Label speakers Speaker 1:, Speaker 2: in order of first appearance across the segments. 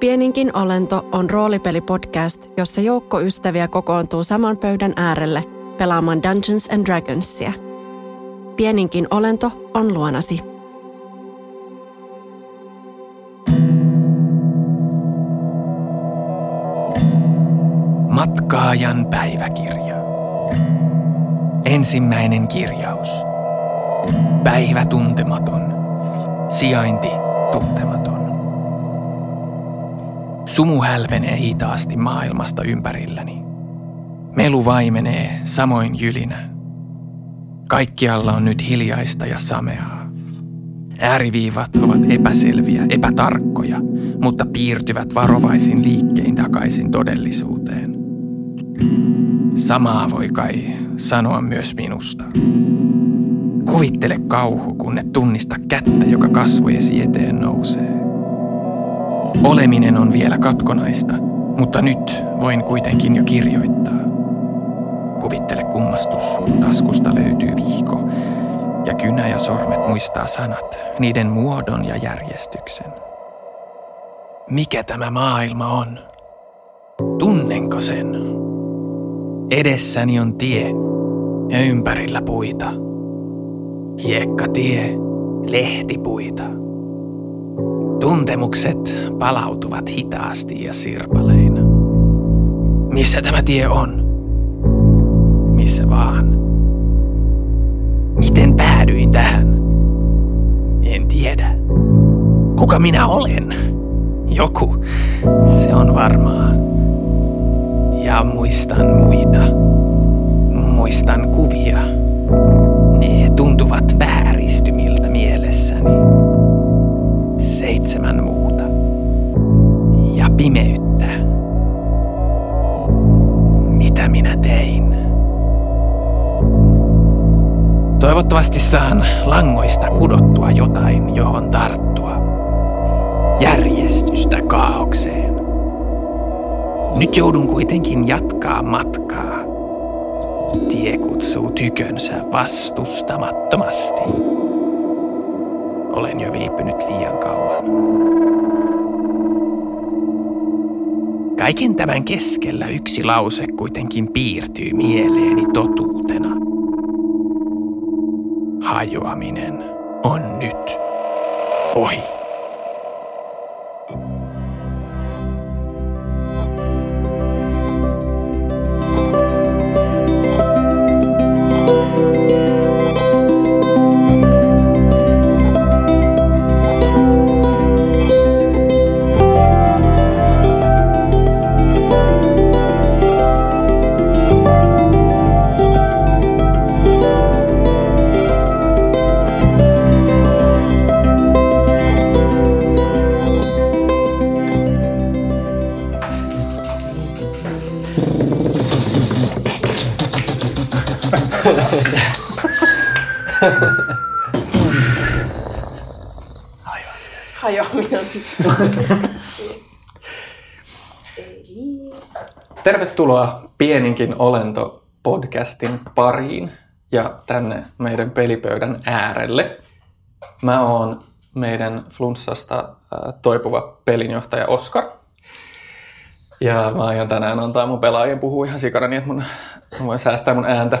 Speaker 1: Pieninkin olento on roolipelipodcast, jossa joukko ystäviä kokoontuu saman pöydän äärelle pelaamaan Dungeons and Dragonsia. Pieninkin olento on luonasi.
Speaker 2: Matkaajan päiväkirja. Ensimmäinen kirjaus. Päivä tuntematon. Sijainti tuntematon. Sumu hälvenee hitaasti maailmasta ympärilläni. Melu vaimenee, samoin jylinä. Kaikkialla on nyt hiljaista ja sameaa. Ääriviivat ovat epäselviä, epätarkkoja, mutta piirtyvät varovaisin liikkein takaisin todellisuuteen. Samaa voi kai sanoa myös minusta. Kuvittele kauhu, kun et tunnista kättä, joka kasvojesi eteen nousee. Oleminen on vielä katkonaista, mutta nyt voin kuitenkin jo kirjoittaa. Kuvittele kummastus, taskusta löytyy viiko, ja kynä ja sormet muistaa sanat, niiden muodon ja järjestyksen. Mikä tämä maailma on? Tunnenko sen? Edessäni on tie ja ympärillä puita. Hiekkatie, lehtipuita. Tuntemukset palautuvat hitaasti ja sirpaleina. Missä tämä tie on? Missä vaan? Miten päädyin tähän? En tiedä. Kuka minä olen? Joku. Se on varmaa. Ja muistan muita. Muistan Toivottavasti saan langoista kudottua jotain, johon tarttua. Järjestystä kaaukseen. Nyt joudun kuitenkin jatkaa matkaa. Tie kutsuu tykönsä vastustamattomasti. Olen jo viipynyt liian kauan. Kaiken tämän keskellä yksi lause kuitenkin piirtyy mieleeni totuutena. Hajoaminen on nyt ohi.
Speaker 3: Tervetuloa Pieninkin olento podcastin pariin ja tänne meidän pelipöydän äärelle. Mä oon meidän flunssasta toipuva pelinjohtaja Oskar. Ja mä aion tänään antaa mun pelaajien puhua ihan sikana niin, että mun, mä voin säästää mun ääntä.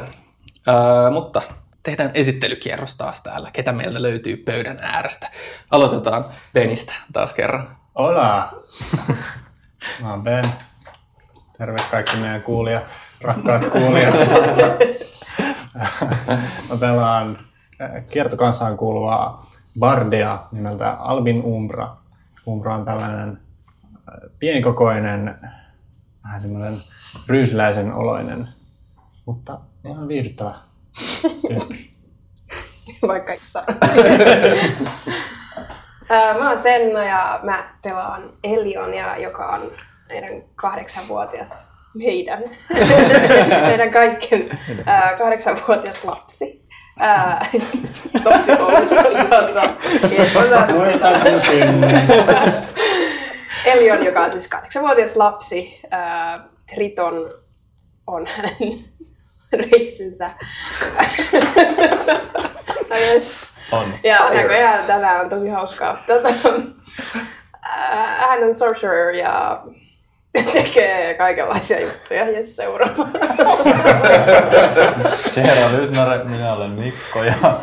Speaker 3: Ää, mutta tehdään esittelykierros taas täällä. Ketä meiltä löytyy pöydän äärestä? Aloitetaan Benistä taas kerran.
Speaker 4: Hola! Mä oon Ben. Terve kaikki meidän kuulijat, rakkaat kuulijat. Mä pelaan äh, kiertokansaan kuuluvaa bardia nimeltä Albin Umbra. Umbra on tällainen äh, pienikokoinen, vähän semmoinen ryysyläisen oloinen, mutta ihan viihdyttävä.
Speaker 5: Vaikka ei. Ää, mä oon Senna ja mä pelaan Elionia, joka on meidän kahdeksanvuotias, meidän, meidän kaikkien ää, kahdeksanvuotias lapsi. Tosi outo. Elion, joka on siis kahdeksanvuotias lapsi. Ää, Triton on hänen reissinsä. no yes.
Speaker 4: On.
Speaker 5: Ja näköjään tätä on tosi hauskaa. Tota, ää, Silent Sorcerer ja tekee kaikenlaisia juttuja ja seuraa.
Speaker 6: Seera Lysnare, minä olen Mikko ja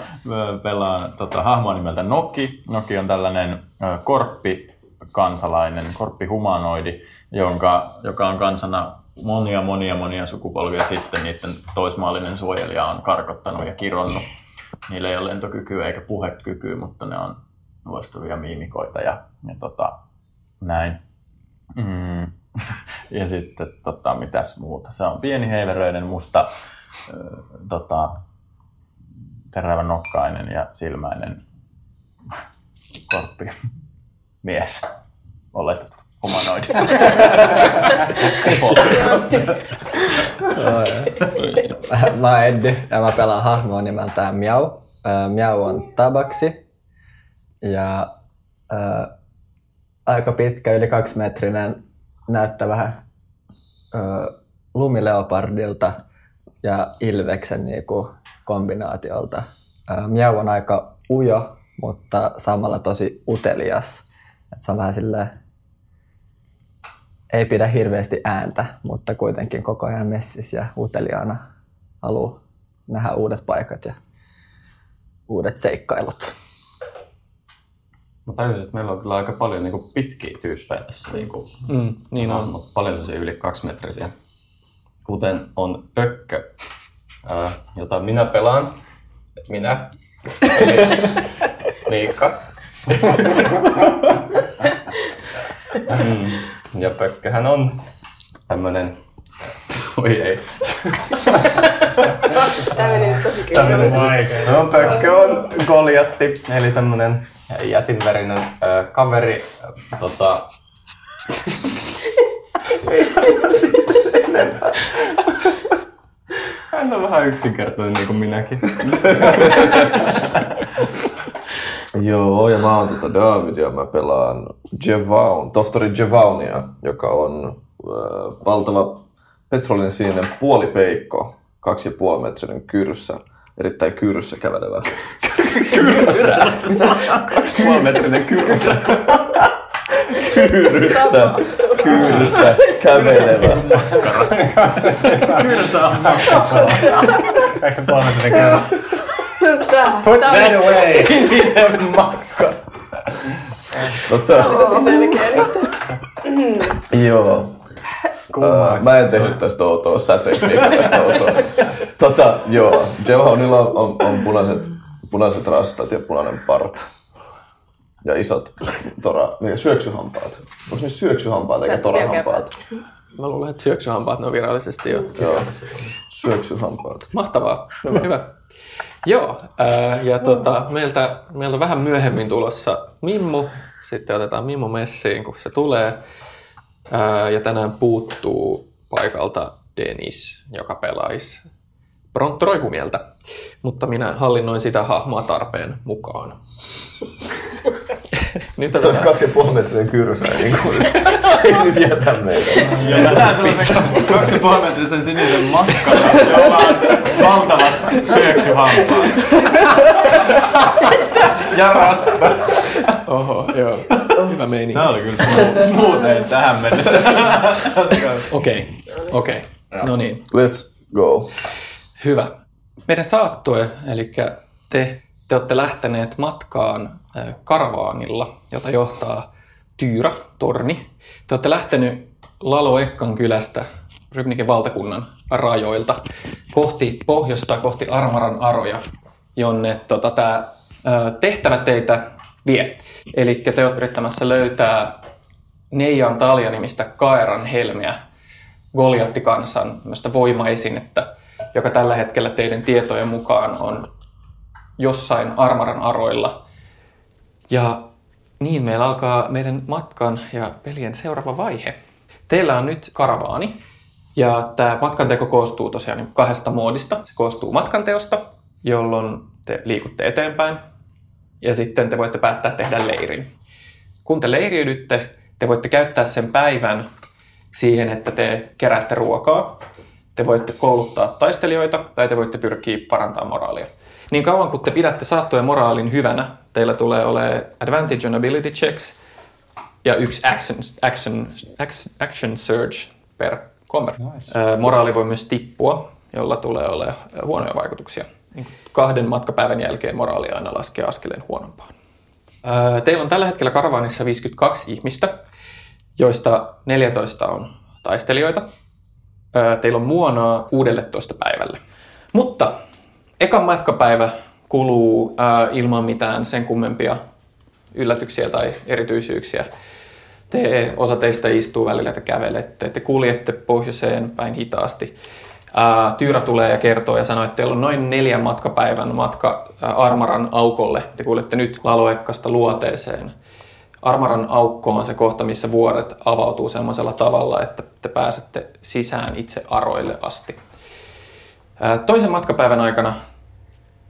Speaker 6: pelaan tota, hahmoa nimeltä Noki. Noki on tällainen korppi kansalainen, korppihumanoidi, jonka, joka on kansana monia, monia, monia sukupolvia sitten niiden toismaallinen suojelija on karkottanut ja kironnut. Niillä ei ole lentokykyä eikä puhekykyä, mutta ne on loistavia miimikoita ja, ja tota, näin. Mm. ja sitten tota, mitäs muuta. Se on pieni heiveröinen musta äh, tota, terävä nokkainen ja silmäinen korppi mies. Oletettu humanoidi.
Speaker 7: mä oon Eddi ja mä pelaan hahmoa nimeltään Miau. Miau on tabaksi ja ää, aika pitkä, yli kaksimetrinen, näyttää vähän ää, lumileopardilta ja ilveksen niinku, kombinaatiolta. Ää, Miau on aika ujo, mutta samalla tosi utelias. Et se on vähän silleen, ei pidä hirveästi ääntä, mutta kuitenkin koko ajan messis ja uteliaana haluaa nähdä uudet paikat ja uudet seikkailut.
Speaker 6: Mä tajusin, että meillä on kyllä aika paljon niin kuin pitkiä tyyppejä tässä. Niin, kuin,
Speaker 2: Mm, niin on.
Speaker 6: on paljon sellaisia yli kaksimetrisiä. Kuten on Pökkö, ää, jota minä pelaan. Minä. Miikka. Mm, ja Pökköhän on tämmönen... Oi ei.
Speaker 5: Tämä meni nyt tosi kyllä.
Speaker 6: No, Pökkö on Goljatti, eli tämmönen jätinverinen äh, kaveri. Äh, tota... Ei aina siitä sen enempää. Hän on vähän yksinkertainen niin kuin minäkin.
Speaker 8: Joo, ja mä oon tota David ja mä pelaan Jevaun, tohtori Jevaunia, joka on äh, valtava petrolin sininen puolipeikko, kaksi ja puoli metrinen kyrsä, erittäin kyrsä kävelevä.
Speaker 6: Kyrsä? Mitä? Kaksi puoli metrinen kyrsä.
Speaker 8: Kyrsä, kyrsä, kävelevä.
Speaker 4: Kyrsä on makkara. Eikö se puolimetrinen kerran?
Speaker 5: Put
Speaker 4: That away!
Speaker 6: Sininen makka.
Speaker 8: Tota,
Speaker 5: tosi selkeä nyt.
Speaker 8: joo. Uh, mä en tehnyt tästä outoa, sä teit tästä outoa. Tota, joo, Jevaunilla on, on, on punaiset, punaiset rastat ja punainen parta. Ja isot tora, niin syöksyhampaat. Onko ne syöksyhampaat eikä torahampaat?
Speaker 2: Mä luulen, että syöksyhampaat ne on virallisesti jo.
Speaker 8: Joo, syöksyhampaat.
Speaker 2: Mahtavaa. Hyvä. Hyvä. Joo, ää, ja tota, meiltä, meiltä vähän myöhemmin tulossa Mimmu. Sitten otetaan Mimmu messiin, kun se tulee. Ää, ja tänään puuttuu paikalta Denis, joka pelaisi Brontto Roikumieltä. Mutta minä hallinnoin sitä hahmoa tarpeen mukaan. Nyt
Speaker 8: Toi
Speaker 2: otetaan
Speaker 8: kaksi ja puoli metriä kyrsä, niin kuin, se ei nyt jätä meitä.
Speaker 6: Jätetään sellaisen kaksi puolimetrisen sinisen makkaran, jolla on valtavat syöksyhampaat. ja rasta.
Speaker 2: Oho, joo. Hyvä meininki.
Speaker 6: Tämä oli kyllä smoothein tähän mennessä.
Speaker 2: Okei, okei. No niin,
Speaker 8: Let's go.
Speaker 2: hyvä. Meidän saattue, eli te, te olette lähteneet matkaan karavaanilla, jota johtaa Tyyrä, torni. Te olette lähtenyt Laloekkan kylästä Rybnikin valtakunnan rajoilta kohti pohjoista, kohti Armaran aroja, jonne tota, tämä tehtävä teitä vie. Eli te olette yrittämässä löytää Neijan Talja-nimistä Kaeran helmeä, Goliattikansan voimaesinettä, joka tällä hetkellä teidän tietojen mukaan on jossain Armaran aroilla. Ja niin meillä alkaa meidän matkan ja pelien seuraava vaihe. Teillä on nyt karavaani, ja tämä matkanteko koostuu tosiaan niin kahdesta moodista. Se koostuu matkanteosta, jolloin te liikutte eteenpäin, ja sitten te voitte päättää tehdä leirin. Kun te leiriydytte, te voitte käyttää sen päivän siihen, että te keräätte ruokaa. Te voitte kouluttaa taistelijoita tai te voitte pyrkiä parantamaan moraalia. Niin kauan kun te pidätte saattojen moraalin hyvänä, teillä tulee olemaan advantage on ability checks ja yksi action, action, action, surge per combat. Nice. Moraali voi myös tippua, jolla tulee olemaan huonoja vaikutuksia. Niin kahden matkapäivän jälkeen moraali aina laskee askeleen huonompaan. Teillä on tällä hetkellä karavaanissa 52 ihmistä, joista 14 on taistelijoita. Teillä on muonaa 16 päivälle. Mutta ekan matkapäivä kuluu ilman mitään sen kummempia yllätyksiä tai erityisyyksiä. Te, osa teistä istuu välillä, että kävelette, te kuljette pohjoiseen päin hitaasti. Ää, Tyyrä tulee ja kertoo ja sanoo, että teillä on noin neljän matkapäivän matka Armaran aukolle. Te kuulette nyt Laloekkasta luoteeseen. Armaran aukko on se kohta, missä vuoret avautuu semmoisella tavalla, että te pääsette sisään itse aroille asti. Ää, toisen matkapäivän aikana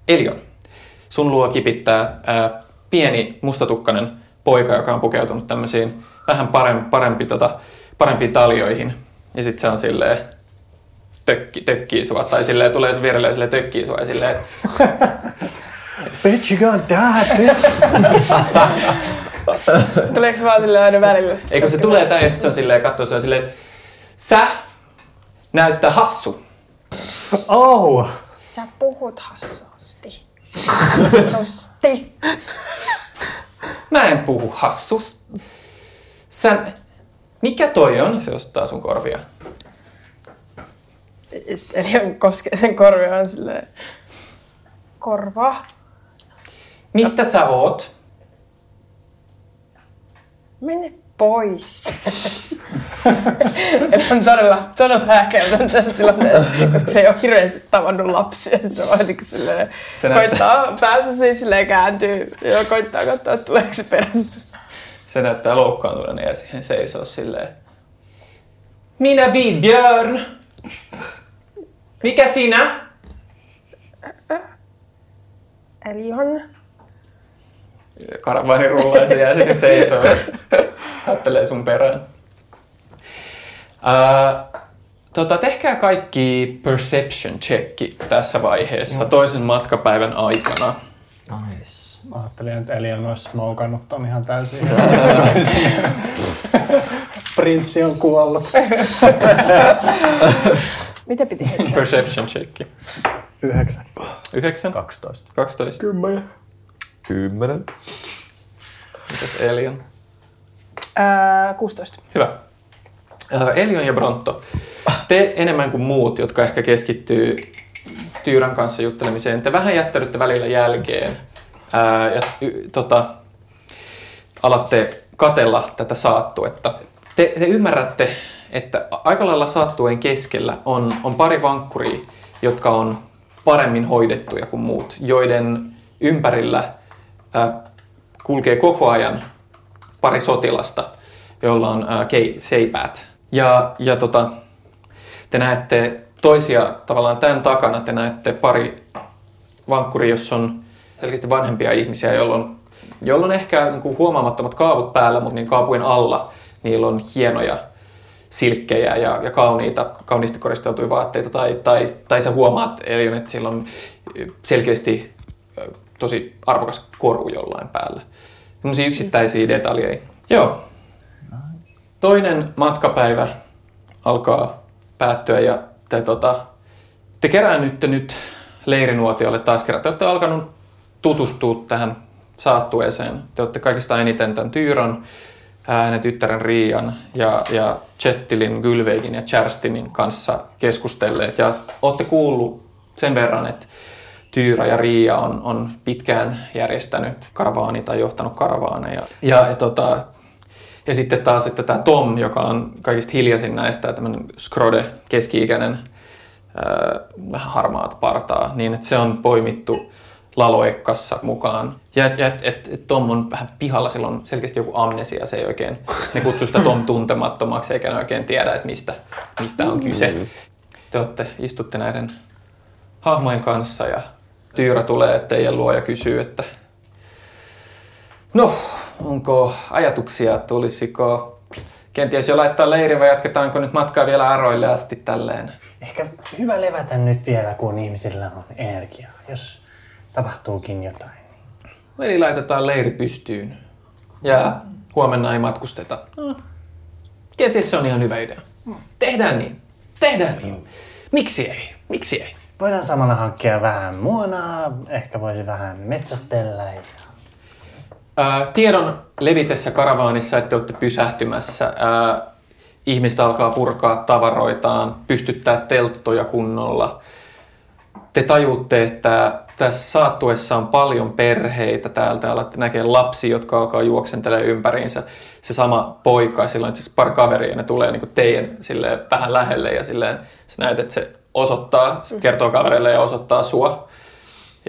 Speaker 2: Elion. Sun luo kipittää ää, pieni mustatukkainen poika, joka on pukeutunut tämmöisiin vähän parempi, parempi, tota, parempiin taljoihin. Ja sitten se on silleen, tökki, tökkii sua, tai silleen tulee se vierelle ja silleen tökkii sua ja silleen...
Speaker 4: bitch, you gonna die, bitch!
Speaker 5: Tuleeko se vaan silleen aina välillä?
Speaker 2: Ei kun se tulee tää ja sit se on silleen, katsoo se on silleen, sä näyttää hassu.
Speaker 4: Oh!
Speaker 5: Sä puhut hassusti. Hassusti.
Speaker 2: Mä en puhu hassusti. Sä, mikä toi on? Se ostaa sun korvia.
Speaker 5: Sitten Elion koskee sen korvia on silleen... Korva?
Speaker 2: Mistä sä oot?
Speaker 5: Mene pois. Eli on todella, todella häkeltänyt tässä tilanteessa, koska se ei ole hirveästi tavannut lapsia. Se on jotenkin silleen,
Speaker 2: Se näyttää-
Speaker 5: koittaa päässä siitä silleen kääntyy ja koittaa katsoa, että tuleeko se perässä.
Speaker 2: Se näyttää loukkaantuneen ja siihen seisoo silleen. Minä Vidbjörn! Mikä sinä?
Speaker 5: Elion.
Speaker 2: Karavaani rullaa ja se jää siihen seisoo. ja Kattelee sun perään. Uh, tota, tehkää kaikki perception checki tässä vaiheessa toisen matkapäivän aikana.
Speaker 7: Nice.
Speaker 4: Mä ajattelin, että Elion olisi smoukannut ton ihan täysin. Prinssi on kuollut.
Speaker 5: Mitä piti heittää?
Speaker 2: Perception checki.
Speaker 4: Yhdeksän.
Speaker 2: 9,
Speaker 6: 12.
Speaker 2: 12.
Speaker 8: Kymmenen.
Speaker 2: Mitäs Elion?
Speaker 5: Ää, 16.
Speaker 2: Hyvä. Äh, Elion ja Bronto, te enemmän kuin muut, jotka ehkä keskittyy Tyyrän kanssa juttelemiseen, te vähän jättäydytte välillä jälkeen ää, ja y, tota, alatte katella tätä saattuetta. Te, te ymmärrätte, että aika lailla saattueen keskellä on, on pari vankkuria, jotka on paremmin hoidettuja kuin muut, joiden ympärillä ää, kulkee koko ajan pari sotilasta, joilla on ää, kei, seipäät. Ja, ja tota, te näette toisia tavallaan tämän takana, te näette pari vankkuri, jossa on selkeästi vanhempia ihmisiä, joilla on, joilla on ehkä niin kuin huomaamattomat kaavut päällä, mutta niin kaapujen alla niillä on hienoja silkkejä ja, ja kauniita, kauniisti koristeltuja vaatteita, tai, tai, tai sä huomaat, Elion, että sillä on selkeästi tosi arvokas koru jollain päällä. Sellaisia yksittäisiä detaljeja. Joo. Toinen matkapäivä alkaa päättyä ja te, tota, te keräännytte nyt leirinuotiolle taas kerran. Te olette alkanut tutustua tähän saattueeseen. Te olette kaikista eniten tämän Tyyron, hänen tyttären Riian ja, ja Chettilin, Gylveikin ja Charstinin kanssa keskustelleet. Ja olette kuullut sen verran, että Tyyrä ja Riia on, on pitkään järjestänyt karavaani tai johtanut karavaaneja. Ja, ja, tota, ja sitten taas, että tämä Tom, joka on kaikista hiljaisin näistä, tämmöinen Skrode, keski-ikäinen, ää, vähän harmaat partaa, niin että se on poimittu Laloekkassa mukaan. Ja et, et, et, et Tom on vähän pihalla, sillä on selkeästi joku amnesia, se ei oikein, ne kutsuu sitä Tom tuntemattomaksi, eikä ne oikein tiedä, että mistä, mistä on kyse. Te olette, istutte näiden hahmojen kanssa ja Tyyrä tulee teidän luo ja kysyy, että no, onko ajatuksia, tulisiko kenties jo laittaa leiri vai jatketaanko nyt matkaa vielä aroille asti tälleen?
Speaker 4: Ehkä hyvä levätä nyt vielä, kun ihmisillä on energiaa, jos tapahtuukin jotain.
Speaker 2: Eli laitetaan leiri pystyyn. Ja huomenna ei matkusteta. No, tietysti se on ihan hyvä idea. Tehdään niin. Tehdään niin. Miksi ei? Miksi ei?
Speaker 4: Voidaan samalla hankkia vähän muonaa, ehkä voisi vähän metsästellä. Ja...
Speaker 2: Ää, tiedon levitessä karavaanissa, että olette pysähtymässä. Ää, ihmiset alkaa purkaa tavaroitaan, pystyttää telttoja kunnolla. Te tajutte, että tässä saattuessa on paljon perheitä täältä. Alatte näkee lapsia, jotka alkaa juoksentelemaan ympäriinsä. Se sama poika, silloin itse asiassa pari kaveria, ne tulee niin teidän silleen, vähän lähelle ja silleen, sä näet, että se osoittaa, se kertoo kavereille ja osoittaa sua.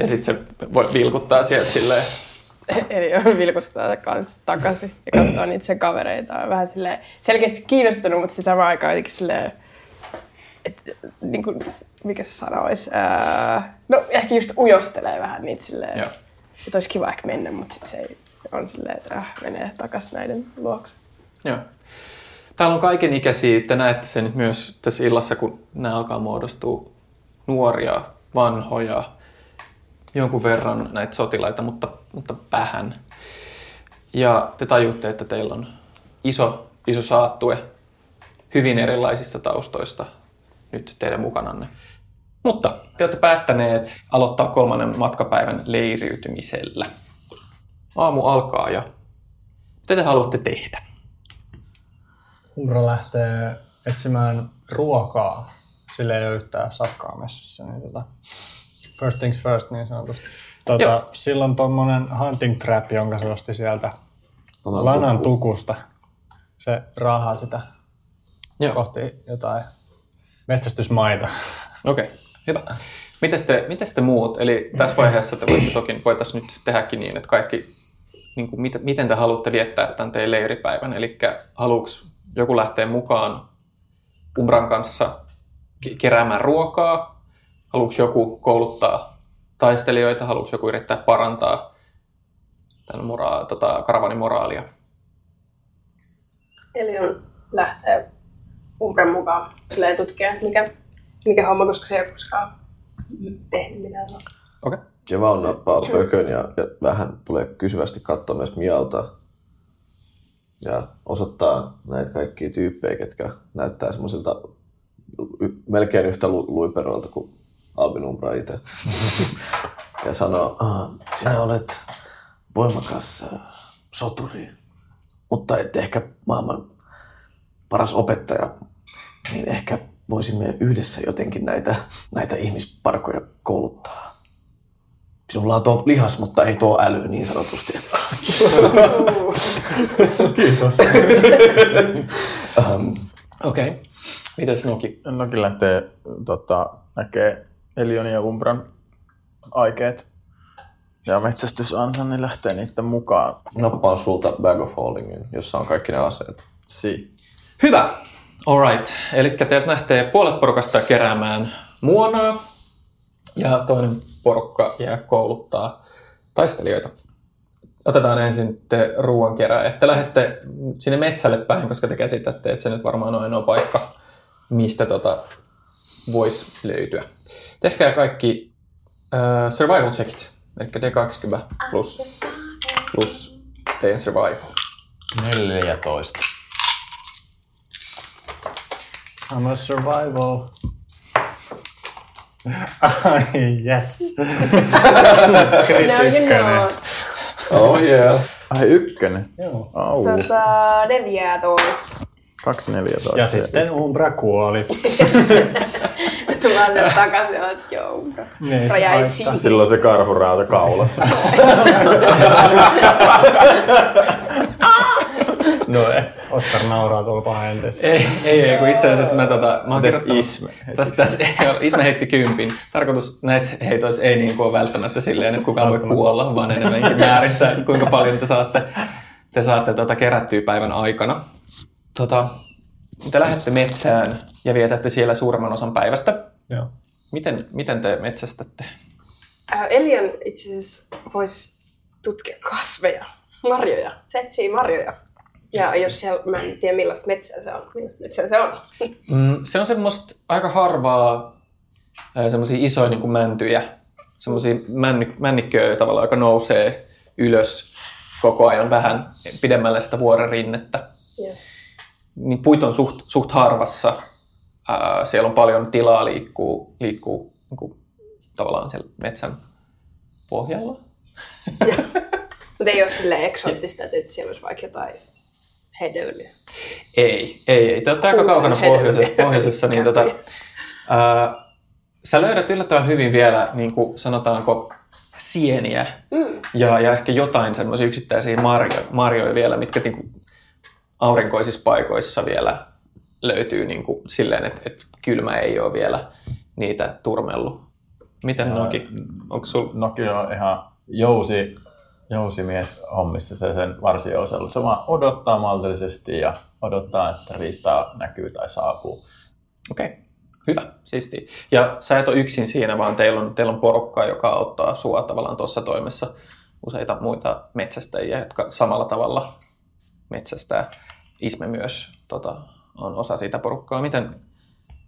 Speaker 2: Ja sitten se vilkuttaa sieltä silleen,
Speaker 5: Eli vilkuttaa kans takaisin ja katsoo niitä sen kavereita. On vähän silleen selkeästi kiinnostunut, mutta sitten samaan aikaan jotenkin silleen, et, niin kuin, mikä se sana olisi, ää, no ehkä just ujostelee vähän niitä silleen,
Speaker 2: Joo.
Speaker 5: että olisi kiva ehkä mennä, mutta sitten se ei on silleen, että äh, menee takaisin näiden luokse.
Speaker 2: Joo. Täällä on kaiken ikäisiä, te näette sen myös tässä illassa, kun nämä alkaa muodostua nuoria, vanhoja, jonkun verran näitä sotilaita, mutta, mutta vähän. Ja te tajutte, että teillä on iso, iso saattue hyvin erilaisista taustoista nyt teidän mukananne. Mutta te olette päättäneet aloittaa kolmannen matkapäivän leiriytymisellä. Aamu alkaa ja mitä te haluatte tehdä?
Speaker 4: Umbra lähtee etsimään ruokaa. Sillä ei ole yhtään sakkaa messissä. Niin tota, first things first niin sanotusti. Tota, silloin tuommoinen hunting trap, jonka se osti sieltä
Speaker 8: Lanan
Speaker 4: lanan
Speaker 8: tukku.
Speaker 4: tukusta. Se raahaa sitä
Speaker 2: Joo.
Speaker 4: kohti jotain metsästysmaita.
Speaker 2: Okei, okay, hyvä. Mites te, mites te muut? Eli tässä vaiheessa te voitte toki, voitaisiin nyt tehdäkin niin, että kaikki, niin kuin, miten, miten te haluatte viettää tämän teidän leiripäivän? Eli haluuks joku lähteä mukaan Umbran kanssa ke- keräämään ruokaa? Haluuks joku kouluttaa taistelijoita? Haluuks joku yrittää parantaa tämän mora- tota, karavanin moraalia?
Speaker 5: Eli on lähtee Umbren mukaan silleen tutkia, mikä, mikä homma, koska se ei ole koskaan tehnyt mitään.
Speaker 2: Okei. Okay.
Speaker 8: Jeval nappaa pökön ja, ja vähän tulee kysyvästi katsoa myös mialta. Ja osoittaa näitä kaikkia tyyppejä, ketkä näyttää semmoisilta melkein yhtä lu- luiperoilta kuin Albin Umbra itse. ja sanoo, "Ah, sinä olet voimakas soturi, mutta et ehkä maailman paras opettaja, niin ehkä voisimme yhdessä jotenkin näitä, näitä ihmisparkoja kouluttaa. Sinulla on tuo lihas, mutta ei tuo äly niin sanotusti.
Speaker 4: Kiitos.
Speaker 8: um,
Speaker 2: Okei. Okay. Mites Noki?
Speaker 6: Nokin lähtee tota, näkee Elion ja Umbran aikeet ja metsästysansa, niin lähtee niiden mukaan.
Speaker 8: nappaan sulta Bag of Holdingin, jossa on kaikki ne aseet.
Speaker 6: Si.
Speaker 2: Hyvä. Alright. Eli teiltä lähtee puolet porukasta keräämään muonaa ja toinen porukka jää kouluttaa taistelijoita. Otetaan ensin te ruoan kerää. Että lähdette sinne metsälle päin, koska te käsitätte, että se nyt varmaan on ainoa paikka, mistä tota voisi löytyä. Tehkää kaikki uh, survival checkit, eli D20 plus, plus teidän survival.
Speaker 6: 14.
Speaker 4: I'm a survival. Ai, yes.
Speaker 5: No you know.
Speaker 8: Oh yeah.
Speaker 6: Ai ykkönen.
Speaker 4: Joo.
Speaker 6: Au.
Speaker 5: Tota, 14.
Speaker 6: 214.
Speaker 4: Ja sitten Umbra kuoli.
Speaker 5: Tullaan sieltä takaisin sitten joo, Umbra.
Speaker 4: Niin, se.
Speaker 6: Silloin se karhurauta kaulassa.
Speaker 4: No ei. Oskar nauraa tuolla pahenteessa.
Speaker 2: Ei, ei, ei, kun itse asiassa mä, tota, mä
Speaker 6: Mites Isme heitti
Speaker 2: Tässä, tässä, Isme heitti kympin. Tarkoitus näissä heitoissa ei niin kuin ole välttämättä silleen, että kukaan voi kuolla, vaan enemmänkin määrittää, että kuinka paljon te saatte, te saatte tota, kerättyä päivän aikana. Tota, te lähdette metsään ja vietätte siellä suurimman osan päivästä.
Speaker 4: Joo.
Speaker 2: Miten, miten te metsästätte?
Speaker 5: Äh, Elian itse asiassa voisi tutkia kasveja, marjoja. Se etsii marjoja. Ja jos siellä, mä en tiedä millaista metsää se on. Millaista metsää se on.
Speaker 2: Mm, se on semmoista aika harvaa semmoisia isoja niin kuin mäntyjä, semmoisia männy, männikköjä tavallaan, joka nousee ylös koko ajan vähän pidemmälle sitä vuoren rinnettä.
Speaker 5: Joo.
Speaker 2: Niin puut on suht, suht harvassa. Ää, siellä on paljon tilaa liikkuu, liikkuu niin kuin, tavallaan siellä metsän pohjalla.
Speaker 5: Mutta ei ole sille eksoottista, että siellä olisi vaikka jotain hedelmiä.
Speaker 2: Ei, ei, ei. Te olette aika kaukana pohjoisessa, pohjoisessa niin tota, ää, sä löydät yllättävän hyvin vielä, niin kuin sanotaanko, sieniä
Speaker 5: Mm.
Speaker 2: ja, ja ehkä jotain semmoisia yksittäisiä marjo, marjoja vielä, mitkä niin kuin aurinkoisissa paikoissa vielä löytyy niin kuin silleen, että, että kylmä ei ole vielä niitä turmellut. Miten Noki? Onko sul...
Speaker 6: Noki on ihan jousi, jousimies hommissa se sen varsijousella. Se vaan odottaa maltillisesti ja odottaa, että riistaa näkyy tai saapuu.
Speaker 2: Okei, okay. hyvä, siisti. Ja sä et ole yksin siinä, vaan teillä on, teillä on porukka, joka auttaa sua tavallaan tuossa toimessa. Useita muita metsästäjiä, jotka samalla tavalla metsästää. Isme myös tota, on osa siitä porukkaa. Miten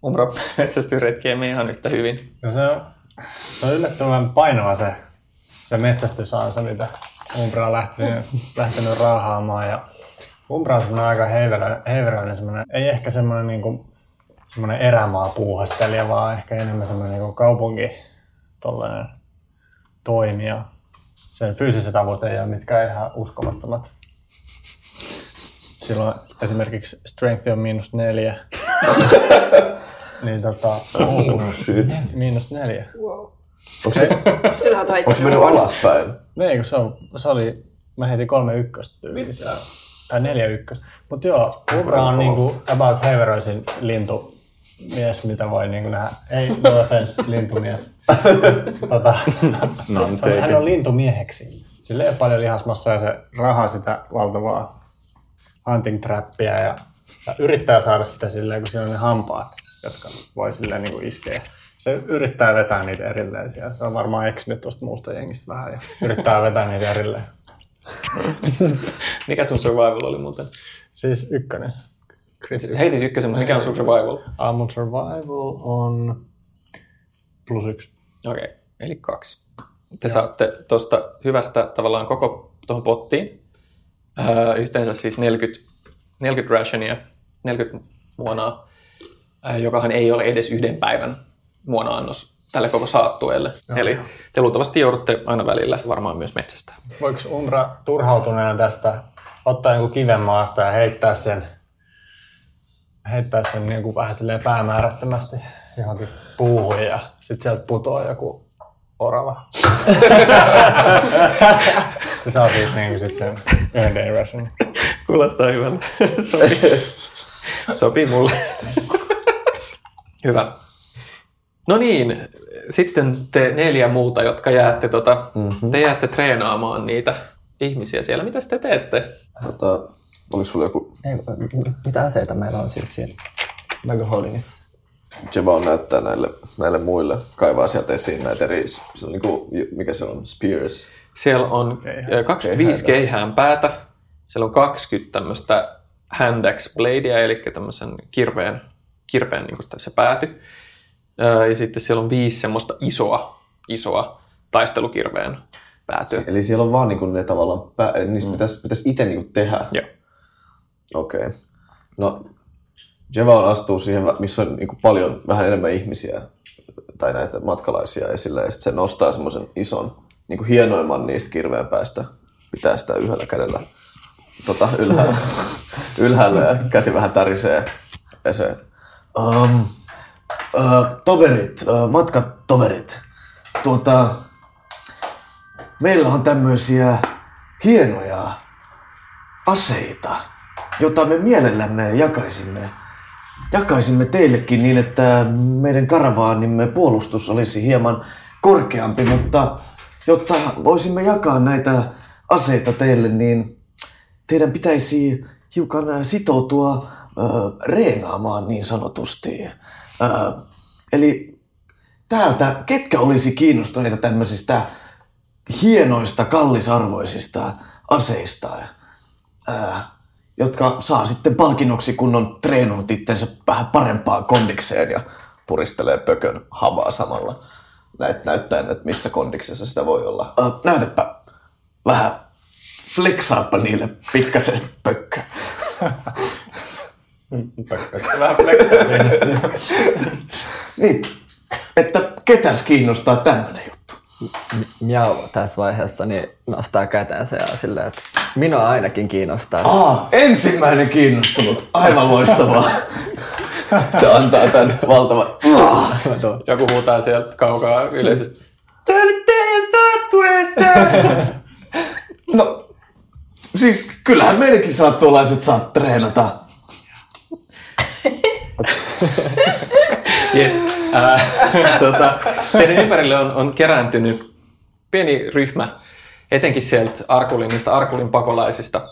Speaker 2: Umro metsästysretki ei mene ihan yhtä hyvin?
Speaker 4: No se on, se on yllättävän painava se, se metsästysansa, mitä Umbra on lähtenyt, lähtenyt raahaamaan. Ja Umbra on semmoinen aika heiveröinen, heiveröinen semmoinen, ei ehkä semmoinen niinku, semmoinen erämaa puuhastelija, vaan ehkä enemmän semmoinen niinku kaupunki toimija. Sen fyysiset avut ei ole mitkään ihan uskomattomat. Silloin esimerkiksi strength on miinus neljä. niin tota,
Speaker 8: Oh, shit.
Speaker 4: miinus neljä.
Speaker 5: Wow.
Speaker 8: Onko se,
Speaker 5: Sillä on
Speaker 8: onko se mennyt alaspäin?
Speaker 4: Ei, kun se, on, se oli, mä heitin kolme ykköstä tyyliin siellä. Tai neljä ykköstä. Mut joo, Ubra on niinku about heiveröisin lintumies, mitä voi niinku nähdä. Ei, no offense, lintumies. tota,
Speaker 6: No,
Speaker 4: hän on lintumieheksi. Sillä ei ole paljon lihasmassa ja se rahaa sitä valtavaa hunting trappia ja, ja yrittää saada sitä silleen, kun siinä on ne hampaat, jotka voi silleen niin kuin iskeä. Se yrittää vetää niitä erilleen siellä. Se on varmaan eksynyt tuosta muusta jengistä vähän ja yrittää vetää niitä erilleen.
Speaker 2: Mikä sun survival oli muuten?
Speaker 4: Siis ykkönen.
Speaker 2: Heitit ykkösen, mutta mikä on sun survival?
Speaker 4: Aamun survival on plus yksi.
Speaker 2: Okei, okay. eli kaksi. Te saatte tuosta hyvästä tavallaan koko tuohon pottiin ää, yhteensä siis 40, 40 rationia, 40 muonaa, ää, jokahan ei ole edes yhden päivän muona-annos tälle koko saattueelle. Eli te luultavasti joudutte aina välillä varmaan myös metsästä.
Speaker 4: Voiko Umbra turhautuneena tästä ottaa jonkun kiven maasta ja heittää sen, heittää sen niin kuin vähän silleen päämäärättömästi johonkin puuhun ja sitten sieltä putoaa joku orava. se saa siis niin kuin sit sen yhden day ration.
Speaker 2: Kuulostaa hyvältä. Sopii, Sopii mulle. Hyvä. No niin, sitten te neljä muuta, jotka jäätte, tota, mm-hmm. te jäätte treenaamaan niitä ihmisiä siellä. Mitä te teette?
Speaker 8: Tota, oliko sulla joku...
Speaker 7: Ei, mitä aseita meillä on siis siinä Megaholdingissa?
Speaker 8: Se vaan näyttää näille, näille muille, kaivaa sieltä esiin näitä eri, se on niinku, mikä se on, spears.
Speaker 2: Siellä on ö, 25 keihään päätä, siellä on 20 tämmöistä handax bladea, eli tämmöisen kirveen, kirveen niin kuin se pääty. Ja sitten siellä on viisi semmoista isoa, isoa taistelukirveen päätyä.
Speaker 8: Eli siellä on vaan niinku ne tavallaan, pää, niistä mm. pitäisi, pitäisi itse niinku tehdä.
Speaker 2: Joo.
Speaker 8: Okei. Okay. No, Jeva astuu siihen, missä on niinku paljon, vähän enemmän ihmisiä tai näitä matkalaisia esille, ja sitten se nostaa semmoisen ison, niinku hienoimman niistä kirveen päästä, pitää sitä yhdellä kädellä tota, ylhäällä, ylhäällä ja käsi vähän tärisee. Ja se, um, uh, toverit, uh, matkatoverit, tuota, meillä on tämmöisiä hienoja aseita, jota me mielellämme jakaisimme, jakaisimme teillekin niin, että meidän karavaanimme puolustus olisi hieman korkeampi, mutta jotta voisimme jakaa näitä aseita teille, niin teidän pitäisi hiukan sitoutua ö, reenaamaan niin sanotusti. Ö, eli täältä, ketkä olisi kiinnostuneita tämmöisistä hienoista, kallisarvoisista aseista, ää, jotka saa sitten palkinnoksi, kun on treenannut itsensä vähän parempaan kondikseen ja puristelee pökön havaa samalla. Näyt, näyttäen, että missä kondiksessa sitä voi olla. Ää, näytäpä vähän flexaappa niille pikkasen pökkö.
Speaker 6: Pökköstä vähän flexaa
Speaker 8: Niin, että ketäs kiinnostaa tämmönen juttu?
Speaker 7: Miau tässä vaiheessa niin nostaa kätensä ja silleen, että minua ainakin kiinnostaa.
Speaker 8: Aa, ensimmäinen kiinnostunut. Aivan loistavaa. Se antaa tämän valtavan...
Speaker 2: Joku huutaa sieltä kaukaa yleisesti.
Speaker 8: No, siis kyllähän meidänkin saattualaiset saa treenata.
Speaker 2: Yes. Äh, tota, teidän ympärille on, on kerääntynyt pieni ryhmä, etenkin sieltä Arkulin, niistä Arkulin pakolaisista.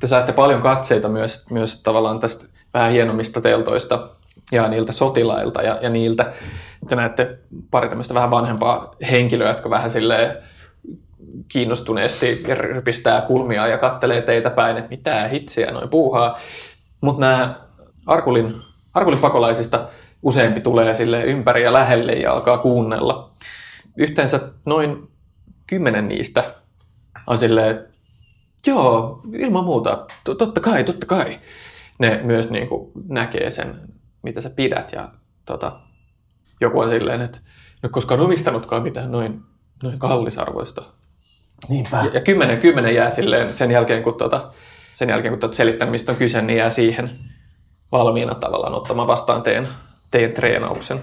Speaker 2: Te saatte paljon katseita myös, myös tavallaan tästä vähän hienommista teltoista ja niiltä sotilailta ja, ja niiltä. Te näette pari tämmöistä vähän vanhempaa henkilöä, jotka vähän silleen kiinnostuneesti rypistää kulmia ja kattelee teitä päin, että mitä hitsiä noin puuhaa. Mutta nämä Arkulin, Arkulin pakolaisista useampi tulee sille ympäri ja lähelle ja alkaa kuunnella. Yhteensä noin kymmenen niistä on silleen, että joo, ilman muuta, to- totta kai, totta kai. Ne myös niin kuin näkee sen, mitä sä pidät ja tota, joku on silleen, että en ole koskaan omistanutkaan mitään noin, noin kallisarvoista.
Speaker 8: Niinpä.
Speaker 2: Ja, ja kymmenen, kymmenen jää silleen sen jälkeen, kun, tota, sen jälkeen, kun olet selittänyt, mistä on kyse, niin jää siihen valmiina tavallaan ottamaan vastaan teidän, teidän treenauksen.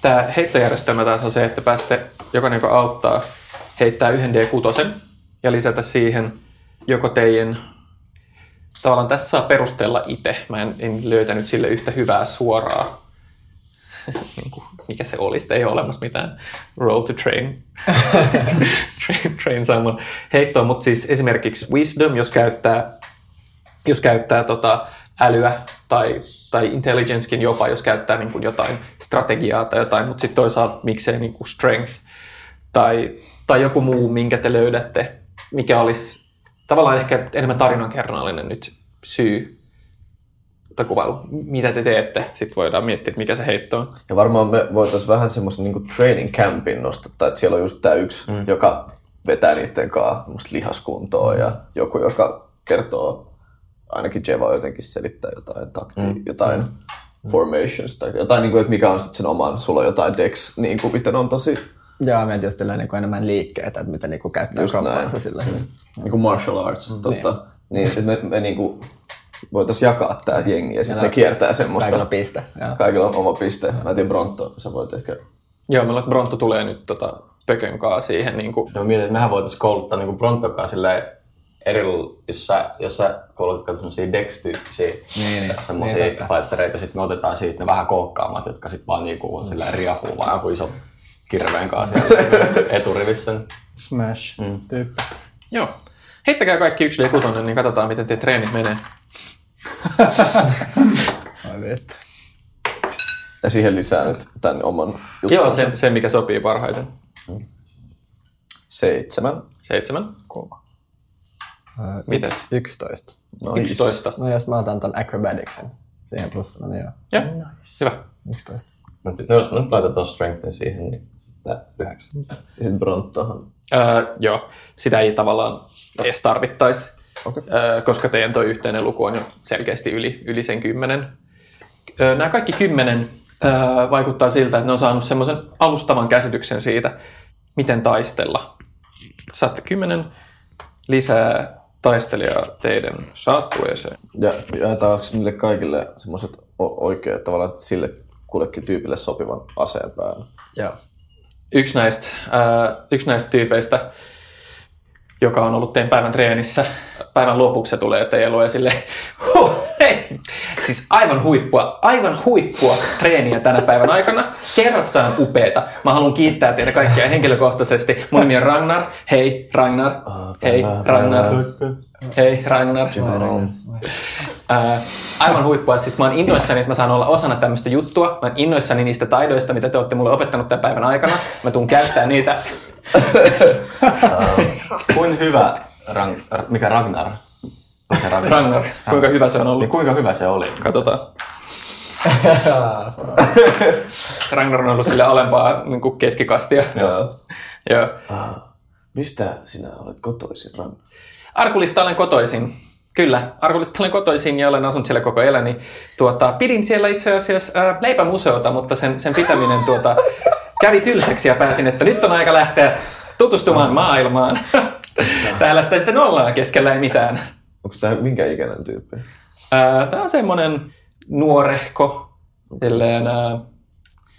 Speaker 2: Tämä heittojärjestelmä taas on se, että pääsette jokainen, joka auttaa, heittää yhden D6 ja lisätä siihen joko teidän tavallaan tässä saa perustella itse. Mä en, en löytänyt sille yhtä hyvää suoraa, niin kuin, mikä se olisi. Ei ole olemassa mitään roll to train, train, train someone heittoa, mutta siis esimerkiksi wisdom, jos käyttää, jos käyttää tota älyä tai, tai intelligencekin jopa, jos käyttää niin kuin jotain strategiaa tai jotain, mutta sitten toisaalta miksei niin kuin strength tai, tai joku muu, minkä te löydätte, mikä olisi tavallaan ehkä enemmän tarinankerronnallinen nyt syy tai kuvailu, mitä te teette. Sitten voidaan miettiä, että mikä se heitto on.
Speaker 8: Ja varmaan me voitaisiin vähän semmoisen niin training campin nostattaa, että siellä on just tämä yksi, mm. joka vetää niiden kanssa lihaskuntoa ja joku, joka kertoo, ainakin Jeva jotenkin selittää jotain takti, mm. jotain mm. formations tai jotain, niin kuin, että mikä on sitten sen oman, sulla on jotain dex, niin kuin miten on tosi
Speaker 7: Joo, mietin just silleen, niin kuin enemmän liikkeitä, että miten niin kuin käyttää
Speaker 8: näin.
Speaker 7: sillä
Speaker 8: niin kuin martial arts, mm. totta. Niin, että me, me niin kuin voitaisiin jakaa tämä jengi ja sitten ne kiertää semmoista.
Speaker 7: Kaikilla piste. Joo.
Speaker 8: Kaikilla on oma piste. Mä tiedän Bronto, sä voit ehkä...
Speaker 2: Joo, meillä Bronto tulee nyt tota, Pökön kanssa siihen. Niin kuin,
Speaker 9: Ja mä mietin, että mehän voitaisiin kouluttaa niin Brontokaa silleen eri, jos sä, jos sä koulutat semmosia dex-tyyppisiä niin,
Speaker 7: niin.
Speaker 9: semmosia
Speaker 7: Niin,
Speaker 9: fightereita, sit me otetaan siitä ne vähän kookkaammat, jotka sit vaan niinku on silleen riahuu vaan joku iso kirveen kanssa siellä eturivissä.
Speaker 4: Smash
Speaker 9: Mm.
Speaker 4: tyyppistä.
Speaker 2: joo. Heittäkää kaikki yksi kutonen, niin katsotaan, miten te treenit menee.
Speaker 4: Ai vittu.
Speaker 8: Ja siihen lisää nyt tämän oman juttunsa.
Speaker 2: Joo, se, se mikä sopii parhaiten.
Speaker 8: Seitsemän.
Speaker 2: Seitsemän.
Speaker 7: Kova.
Speaker 2: Miten?
Speaker 7: 11.
Speaker 8: Noin.
Speaker 2: 11.
Speaker 7: No jos mä otan ton acrobaticsin siihen plussana, niin joo.
Speaker 2: Joo, hyvä.
Speaker 7: 11.
Speaker 9: No, no jos mä nyt laitan tuon strengthin siihen, niin sitten yhdeksän.
Speaker 8: Ja sitten Brontohan.
Speaker 2: Öö, joo, sitä ei tavallaan edes tarvittaisi,
Speaker 8: Okei.
Speaker 2: öö, koska teidän tuo yhteinen luku on jo selkeästi yli, yli sen kymmenen. Öö, nämä kaikki kymmenen öö, vaikuttaa siltä, että ne on saanut semmoisen alustavan käsityksen siitä, miten taistella. Saatte kymmenen lisää taistelijaa teidän saattueeseen.
Speaker 8: Ja jaetaanko niille kaikille semmoiset oikeat tavallaan sille kullekin tyypille sopivan aseen päälle?
Speaker 7: Joo.
Speaker 2: yksi näistä, ää, yksi näistä tyypeistä, joka on ollut teidän päivän treenissä, päivän lopuksi se tulee teidän luo ja silleen, huh, hei, siis aivan huippua, aivan huippua treeniä tänä päivän aikana. Kerrassaan upeeta. Mä haluan kiittää teitä kaikkia henkilökohtaisesti. Mun nimi on Ragnar. Hei Ragnar. Hei Ragnar. Hei Ragnar. Aivan huippua. Siis mä oon innoissani, että mä saan olla osana tämmöistä juttua. Mä oon innoissani niistä taidoista, mitä te olette mulle opettanut tämän päivän aikana. Mä tuun käyttää niitä.
Speaker 9: Kuin hyvä, Rang, mikä Ragnar? Mikä Ragnar?
Speaker 2: Ragnar, kuinka hyvä se on
Speaker 9: Niin
Speaker 2: ollut?
Speaker 9: kuinka hyvä se oli?
Speaker 2: Katsotaan. Ragnar on ollut sille alempaa niin kuin keskikastia.
Speaker 8: Joo.
Speaker 2: Joo.
Speaker 8: Mistä sinä olet kotoisin, Ran?
Speaker 2: Arkulista olen kotoisin. Kyllä, Arkulista olen kotoisin ja olen asunut siellä koko eläni. Tuota, pidin siellä itse asiassa ää, leipämuseota, mutta sen, sen pitäminen tuota, kävi tylsäksi ja päätin, että nyt on aika lähteä tutustumaan maailmaan. Täällä sitä sitten ollaan, keskellä ei mitään.
Speaker 8: Onko tämä minkä ikäinen tyyppi?
Speaker 2: Tämä on semmoinen nuorehko, silleen, ää,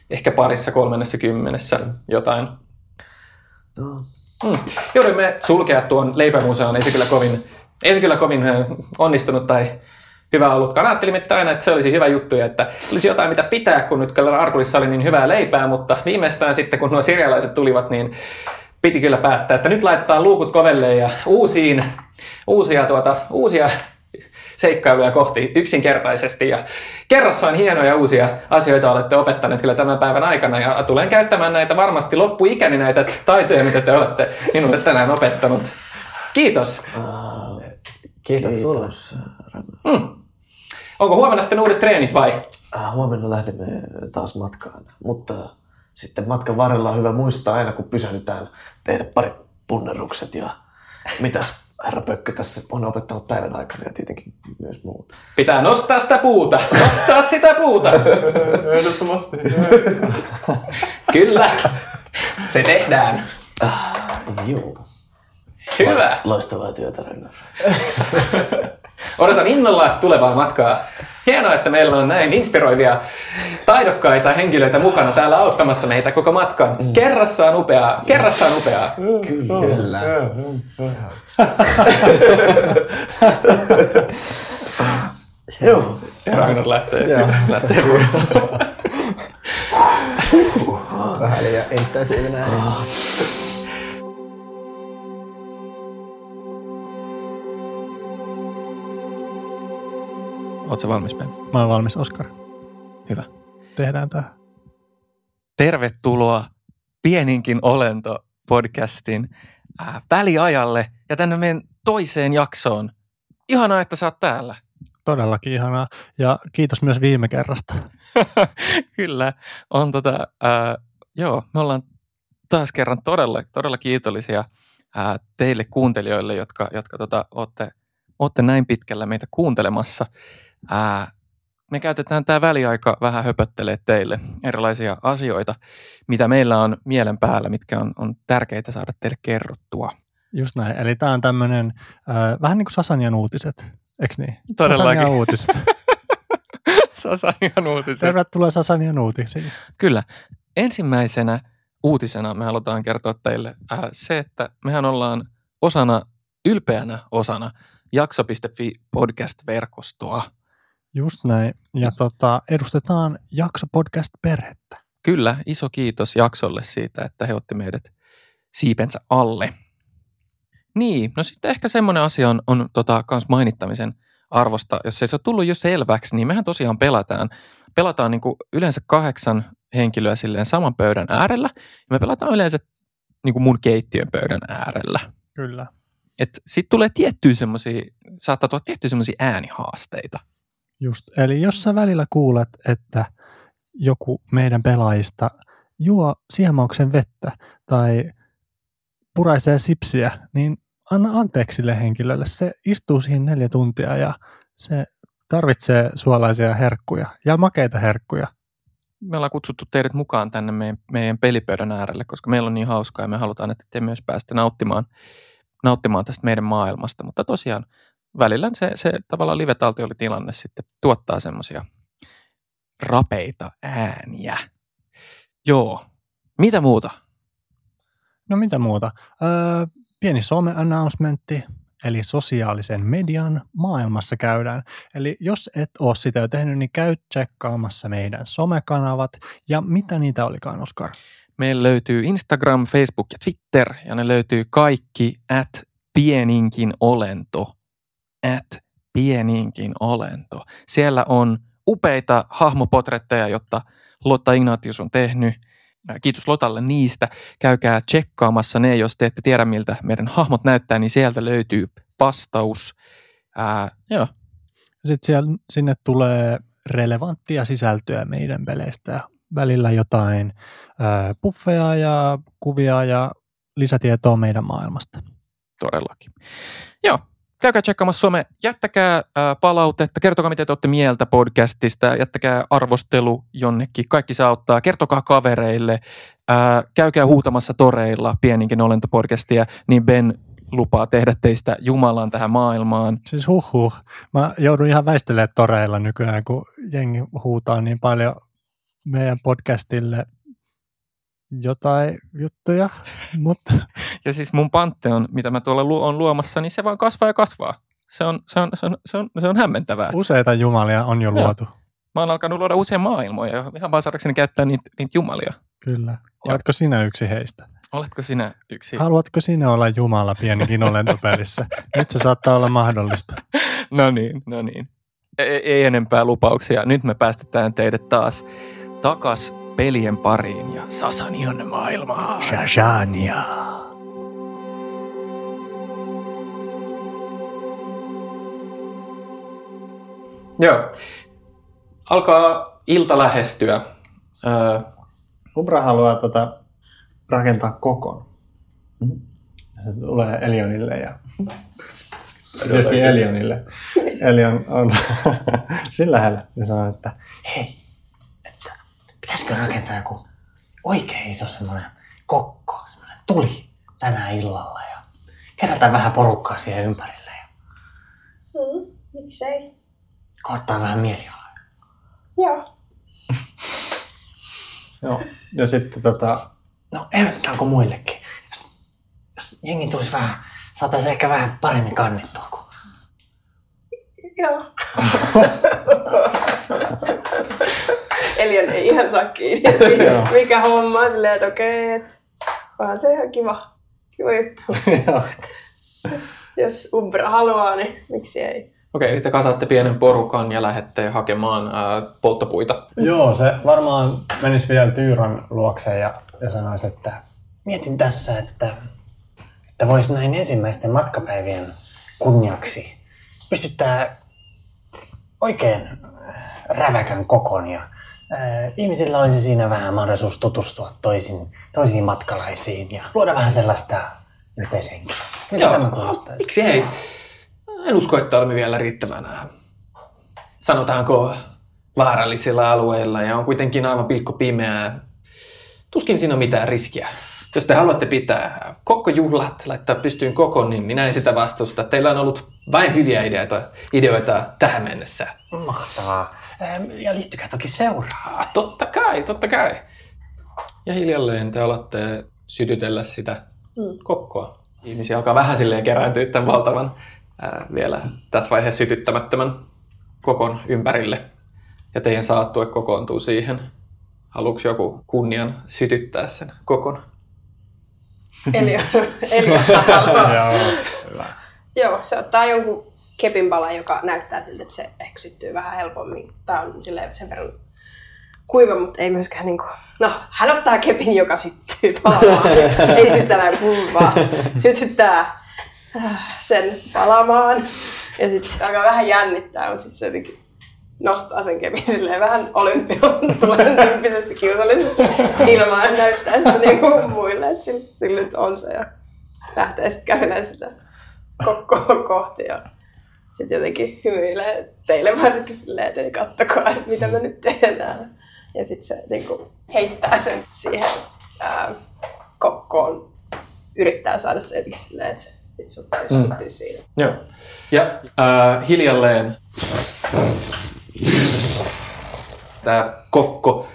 Speaker 2: ehkä parissa kolmannessa kymmenessä jotain.
Speaker 8: No.
Speaker 2: Hmm. Jouduimme sulkea tuon leipämuseon, ei se kyllä kovin, ei se kyllä kovin onnistunut tai hyvä ollutkaan. Ajattelimme että aina, että se olisi hyvä juttu ja että olisi jotain mitä pitää, kun nyt kyllä Arkulissa oli niin hyvää leipää, mutta viimeistään sitten kun nuo sirjalaiset tulivat, niin piti kyllä päättää, että nyt laitetaan luukut kovelle ja uusiin, uusia, tuota, uusia seikkailuja kohti yksinkertaisesti. Ja kerrassaan hienoja uusia asioita olette opettaneet kyllä tämän päivän aikana ja tulen käyttämään näitä varmasti loppuikäni näitä taitoja, mitä te olette minulle tänään opettanut. Kiitos.
Speaker 7: Kiitos, sulle.
Speaker 8: Kiitos.
Speaker 2: Hmm. Onko huomenna sitten uudet treenit vai?
Speaker 8: Äh, huomenna lähdemme taas matkaan, mutta sitten matkan varrella on hyvä muistaa aina, kun pysähdytään, tehdä parit punnerrukset ja mitäs herra Pökkö tässä on opettanut päivän aikana ja tietenkin myös muuta.
Speaker 2: Pitää nostaa sitä puuta. Nostaa sitä puuta.
Speaker 4: Ehdottomasti.
Speaker 2: Kyllä. Se tehdään.
Speaker 8: Joo.
Speaker 2: Hyvä.
Speaker 8: Loist- Loistavaa työtä, Ragnar.
Speaker 2: Odotan innolla tulevaa matkaa. Hienoa, että meillä on näin inspiroivia, taidokkaita henkilöitä mukana täällä auttamassa meitä koko matkan. Kerrassaan upeaa. Kerrassaan upeaa.
Speaker 8: Kyllä. Joo.
Speaker 2: Ragnar lähtee, lähtee vuostamaan.
Speaker 7: Vähän liian intensiivinen.
Speaker 2: Oletko valmis, Ben?
Speaker 4: Mä oon valmis, Oskar.
Speaker 2: Hyvä.
Speaker 4: Tehdään tää.
Speaker 2: Tervetuloa Pieninkin olento podcastin äh, väliajalle ja tänne meidän toiseen jaksoon. Ihanaa, että sä oot täällä.
Speaker 4: Todellakin ihanaa. Ja kiitos myös viime kerrasta.
Speaker 2: Kyllä, on tota, ää, joo, me ollaan taas kerran todella, todella kiitollisia ää, teille kuuntelijoille, jotka, jotka tota, olette, olette näin pitkällä meitä kuuntelemassa. Ää, me käytetään tämä väliaika vähän höpöttelee teille erilaisia asioita, mitä meillä on mielen päällä, mitkä on, on tärkeitä saada teille kerrottua.
Speaker 4: Just näin. Eli tää on tämmönen äh, vähän niin kuin Sasanian uutiset. Eiks niin?
Speaker 2: Todellakin.
Speaker 4: Sasanian uutiset.
Speaker 2: Sasanian uutiset.
Speaker 4: Tervetuloa Sasanian uutisiin.
Speaker 2: Kyllä. Ensimmäisenä uutisena me halutaan kertoa teille äh, se, että mehän ollaan osana, ylpeänä osana jakso.fi podcast-verkostoa.
Speaker 4: Just näin. Ja tota, edustetaan jakso podcast-perhettä.
Speaker 2: Kyllä, iso kiitos jaksolle siitä, että he otti meidät siipensä alle. Niin, no sitten ehkä semmoinen asia on, on tota, kans mainittamisen arvosta, jos ei se ole tullut jo selväksi, niin mehän tosiaan pelataan. Pelataan niin kuin yleensä kahdeksan henkilöä silleen saman pöydän äärellä, ja me pelataan yleensä niin kuin mun keittiön pöydän äärellä.
Speaker 4: Kyllä.
Speaker 2: Sitten tulee tiettyjä semmoisia, saattaa tulla tiettyjä semmoisia äänihaasteita.
Speaker 4: Just. Eli jos sä välillä kuulet, että joku meidän pelaajista juo siemauksen vettä tai puraisee sipsiä, niin anna anteeksi sille henkilölle. Se istuu siihen neljä tuntia ja se tarvitsee suolaisia herkkuja ja makeita herkkuja.
Speaker 2: Me ollaan kutsuttu teidät mukaan tänne meidän, meidän pelipöydän äärelle, koska meillä on niin hauskaa ja me halutaan, että te myös pääsette nauttimaan, nauttimaan tästä meidän maailmasta. Mutta tosiaan välillä se, se tavallaan live tilanne sitten tuottaa semmoisia rapeita ääniä. Joo. Mitä muuta?
Speaker 4: No mitä muuta? Öö, pieni some-announcementti, eli sosiaalisen median maailmassa käydään. Eli jos et ole sitä jo tehnyt, niin käy tsekkaamassa meidän somekanavat. Ja mitä niitä olikaan, Oskar?
Speaker 2: Meillä löytyy Instagram, Facebook ja Twitter, ja ne löytyy kaikki at pieninkin olento. At pieninkin olento. Siellä on upeita hahmopotretteja, jotta Lotta Ignatius on tehnyt. Kiitos Lotalle niistä. Käykää tsekkaamassa ne, jos te ette tiedä, miltä meidän hahmot näyttää, niin sieltä löytyy vastaus. Ää, joo.
Speaker 4: Sitten siellä, sinne tulee relevanttia sisältöä meidän peleistä välillä jotain ää, buffeja ja kuvia ja lisätietoa meidän maailmasta.
Speaker 2: todellakin. Joo, käykää tsekkaamassa some, jättäkää äh, palautetta, kertokaa mitä te olette mieltä podcastista, jättäkää arvostelu jonnekin, kaikki saa auttaa, kertokaa kavereille, äh, käykää huutamassa toreilla pieninkin olentopodcastia, niin Ben lupaa tehdä teistä Jumalan tähän maailmaan.
Speaker 4: Siis huhu. Mä joudun ihan väistelemään toreilla nykyään, kun jengi huutaa niin paljon meidän podcastille jotain juttuja, mutta...
Speaker 2: Ja siis mun Pantheon, mitä mä tuolla lu- on luomassa, niin se vaan kasvaa ja kasvaa. Se on, se on, se on, se on, se on hämmentävää.
Speaker 4: Useita jumalia on jo luotu.
Speaker 2: Mä oon alkanut luoda uusia maailmoja, ihan vaan saadakseni käyttää niitä, niitä jumalia.
Speaker 4: Kyllä. Oletko sinä yksi heistä?
Speaker 2: Oletko sinä yksi?
Speaker 4: Haluatko sinä olla Jumala pienikin olentopelissä? Nyt se saattaa olla mahdollista.
Speaker 2: No niin, no niin. Ei, ei enempää lupauksia. Nyt me päästetään teidät taas takas pelien pariin ja Sasanian maailmaan.
Speaker 4: Shashania.
Speaker 2: Joo. Alkaa ilta lähestyä. Öö,
Speaker 4: Umbra haluaa tota, rakentaa kokon. Se tulee Elionille ja tietysti Elionille. Elion on sillä lähellä ja sanoo, että hei, että pitäisikö rakentaa joku oikein iso semmoinen kokko, semmoinen tuli tänään illalla ja kerätään vähän porukkaa siihen ympärille ja
Speaker 5: Mm, miksei?
Speaker 4: koottaa vähän mielialaa.
Speaker 5: Joo.
Speaker 4: Joo. Ja sitten tota, no ehdotetaanko muillekin? Jos, jos jengi tulisi vähän, saataisiin ehkä vähän paremmin kannettua kuin
Speaker 5: Joo. Elion ei ihan saa kiinni, mikä homma. Silleen, että okei, että onhan se ihan kiva, kiva juttu. jos, jos Umbra haluaa, niin miksi ei?
Speaker 2: Okei, okay, te kasaatte pienen porukan ja lähdette hakemaan ää, polttopuita.
Speaker 4: Joo, se varmaan menisi vielä Tyyran luokse ja, ja sanoisi, että mietin tässä, että, että voisi näin ensimmäisten matkapäivien kunniaksi pystyttää oikein räväkän kokon ja ihmisillä olisi siinä vähän mahdollisuus tutustua toisiin, toisiin matkalaisiin ja luoda vähän sellaista yhteishenkiä. Mitä
Speaker 2: Joo.
Speaker 4: tämä kuulostaa?
Speaker 2: Miksi ei? En usko, että olemme vielä riittävän, ää, sanotaanko, vaarallisilla alueilla ja on kuitenkin aivan pilkko pimeää. Tuskin siinä on mitään riskiä. Jos te haluatte pitää kokkojuhlat, laittaa pystyyn kokon, niin minä en sitä vastusta. Teillä on ollut vain hyviä ideoita, ideoita tähän mennessä.
Speaker 4: Mahtavaa. Ähm, Ja liittykää toki seuraa.
Speaker 2: Totta kai, totta kai. Ja hiljalleen te alatte sytytellä sitä kokkoa. Ihmisiä alkaa vähän silleen kerääntyä tämän valtavan ää, vielä tässä vaiheessa sytyttämättömän kokon ympärille. Ja teidän saattue kokoontuu siihen. Haluatko joku kunnian sytyttää sen kokon?
Speaker 5: Elion haluaa.
Speaker 4: Joo, hyvä.
Speaker 5: Joo, se ottaa jonkun kepinpalan, joka näyttää siltä, että se ehkä syttyy vähän helpommin. Tää on silleen sen verran kuiva, mutta ei myöskään niinku... No, hän ottaa kepin, joka syttyy palamaan. ei siis pum, vaan sytyttää äh, sen palamaan. Ja sitten alkaa vähän jännittää, mutta sitten se jotenkin nostaa sen kepin silleen vähän olympion tyyppisesti kiusallisesti ilmaan ja näyttää sitä niinku muille, että sillä, sillä nyt on se ja lähtee sitten kävelemään sitä kokkoa kohti ja sitten jotenkin hymyilee teille varsinkin silleen, että ei kattokaa, että mitä me nyt tehdään. Ja sitten se niin kuin, heittää sen siihen ää, kokkoon, yrittää saada se jotenkin silleen, että se sit syttyy, mm. syttyy siinä.
Speaker 2: Joo. Ja äh, hiljalleen tämä kokko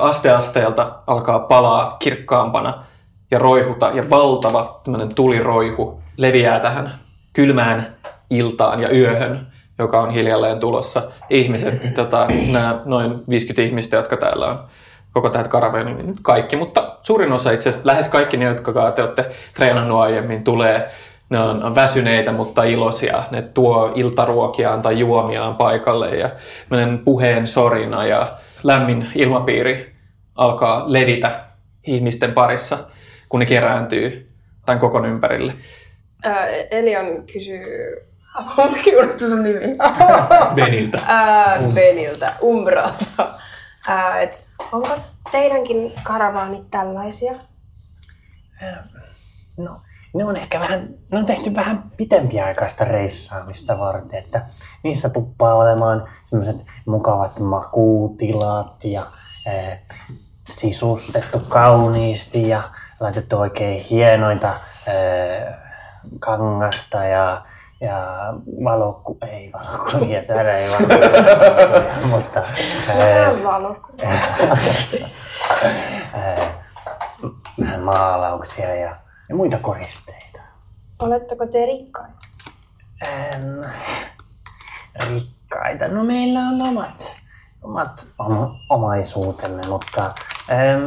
Speaker 2: aste asteelta alkaa palaa kirkkaampana ja roihuta ja valtava tämmöinen tuliroihu leviää tähän kylmään iltaan ja yöhön, joka on hiljalleen tulossa. Ihmiset, tota, nämä noin 50 ihmistä, jotka täällä on koko tähän karavaniin, niin nyt kaikki, mutta suurin osa itse asiassa, lähes kaikki ne, jotka te olette treenannut aiemmin, tulee ne on, väsyneitä, mutta iloisia. Ne tuo iltaruokiaan tai juomiaan paikalle ja puheen sorina ja lämmin ilmapiiri alkaa levitä ihmisten parissa, kun ne kerääntyy tämän kokon ympärille.
Speaker 5: Ää, Elion kysyy, onkin unohtu sun nimi.
Speaker 2: Beniltä.
Speaker 5: Ää, Beniltä, Umbralta. Ää, et, onko teidänkin karavaanit tällaisia?
Speaker 4: No, ne on ehkä vähän, ne on tehty vähän pitempiaikaista reissaamista varten, että niissä tuppaa olemaan sellaiset mukavat makuutilat ja eh, sisustettu kauniisti ja laitettu oikein hienoita eh, kangasta ja, ja valokku, ei valokuvia, täällä ei valokuvia, mutta eh, eh, vähän maalauksia ja, ja muita koristeita.
Speaker 5: Oletteko te rikkaita?
Speaker 4: Ähm, rikkaita. No meillä on omat, omat om, omaisuutemme, mutta ähm,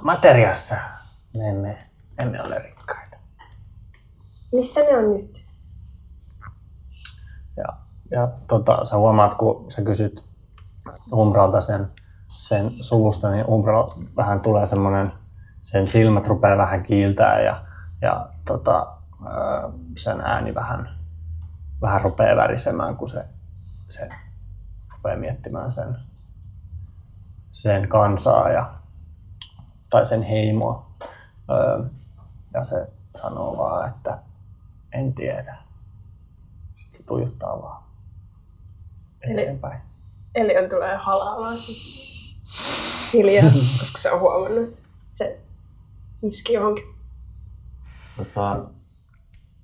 Speaker 4: materiassa me emme, emme ole rikkaita.
Speaker 5: Missä ne on nyt?
Speaker 4: Ja, ja tota, sä huomaat, kun sä kysyt Umbralta sen, sen suvusta, niin Umbral vähän tulee semmoinen, sen silmät rupeaa vähän kiiltää ja, ja tota, sen ääni vähän, vähän rupeaa värisemään, kun se, se rupeaa miettimään sen, sen kansaa ja, tai sen heimoa. Ja se sanoo vaan, että en tiedä. Sitten se tujuttaa vaan
Speaker 5: Eli-
Speaker 4: eteenpäin.
Speaker 5: Elion tulee halaamaan siis hiljaa, koska se on huomannut, se iski johonkin.
Speaker 10: Tota,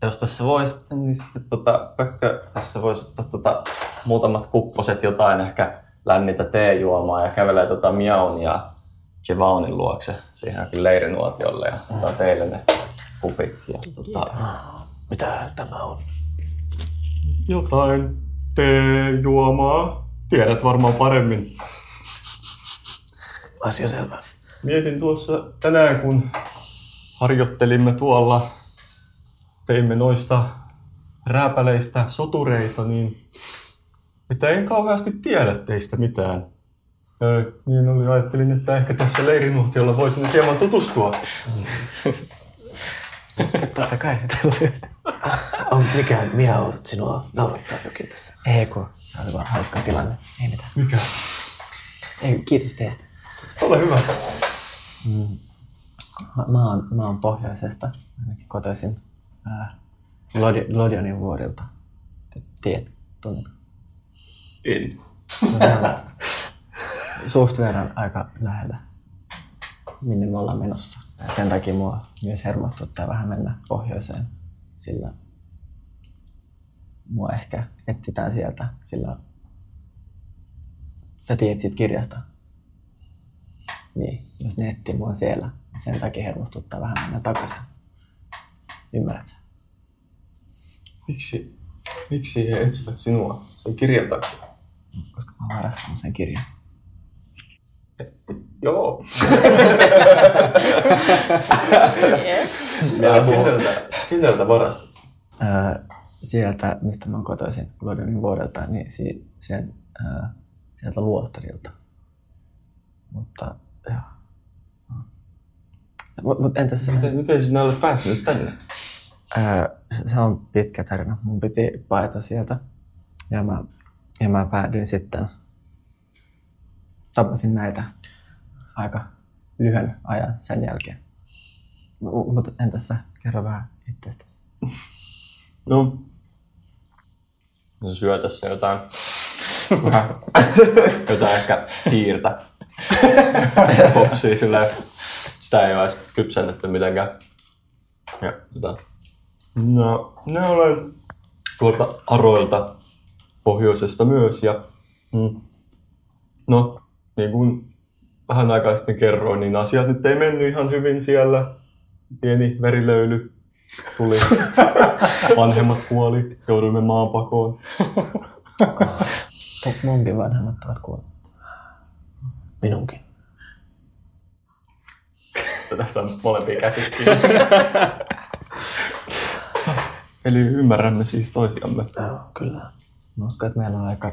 Speaker 10: jos tässä voisi, niin sitten tota, Pökkö, tässä voisi ottaa tota, muutamat kupposet jotain ehkä lämmintä teejuomaa ja kävelee tota Miaun ja Jevaunin luokse siihenkin leirinuotiolle ja ottaa teille ne kupit. Ja, tota,
Speaker 8: Mitä tämä on?
Speaker 9: Jotain teejuomaa. Tiedät varmaan paremmin.
Speaker 8: Asia selvä.
Speaker 9: Mietin tuossa tänään, kun harjoittelimme tuolla, teimme noista rääpäleistä sotureita, niin että en kauheasti tiedä teistä mitään. Ö, niin oli, ajattelin, että ehkä tässä leirinuotiolla voisin nyt hieman tutustua.
Speaker 7: Totta kai.
Speaker 8: On mikä miau sinua naurattaa jokin tässä?
Speaker 7: Ei kun, se oli vaan hauska tilanne. Ei mitään.
Speaker 9: Mikä?
Speaker 7: Ei, kiitos teistä.
Speaker 9: Ole hyvä.
Speaker 7: Mä, mä, oon, mä oon pohjoisesta, ainakin kotoisin ää, Lodi, Lodionin vuorilta. Tiedät, tunnet.
Speaker 9: En.
Speaker 7: Suht verran aika lähellä, minne me ollaan menossa. Ja sen takia mua myös hermostuttaa vähän mennä pohjoiseen, sillä mua ehkä etsitään sieltä, sillä sä tiedät siitä kirjasta. Niin, jos ne etsii mua siellä, sen takia hermostuttaa vähän mennä takaisin. Ymmärrät sä?
Speaker 9: Miksi, miksi he etsivät sinua sen kirjan takia?
Speaker 7: Koska mä oon varastanut sen kirjan.
Speaker 9: Joo.
Speaker 5: Yes.
Speaker 9: Keneltä varastat sen?
Speaker 7: Öö, sieltä, mistä mä oon kotoisin Lodonin vuodelta, niin si- sen, öö, sieltä luostarilta. Mutta joo. Mut, mut entäs se?
Speaker 9: Miten, miten sinä olet päätynyt tänne?
Speaker 7: Öö, se- on pitkä tarina. Mun piti paeta sieltä. Ja mä, ja mä päädyin sitten, tapasin näitä aika lyhyen ajan sen jälkeen. Mutta entäs sä? Kerro vähän itsestäsi.
Speaker 9: No, no syö tässä jotain, jotain ehkä hiirtä. Popsia silleen, sitä ei ole edes kypsennetty mitenkään. Ja, tota. No, ne olen tuolta Aroilta pohjoisesta myös ja mm, no, niin kuin vähän aikaa sitten kerroin, niin asiat nyt ei mennyt ihan hyvin siellä. Pieni verilöyly tuli. Vanhemmat kuoli, jouduimme maanpakoon.
Speaker 7: Munkin vanhemmat ovat kuolleet.
Speaker 8: Minunkin.
Speaker 9: Tästä on molempia käsiä Eli ymmärrämme siis toisiamme.
Speaker 8: Joo, kyllä.
Speaker 7: Mä uskon, että meillä on aika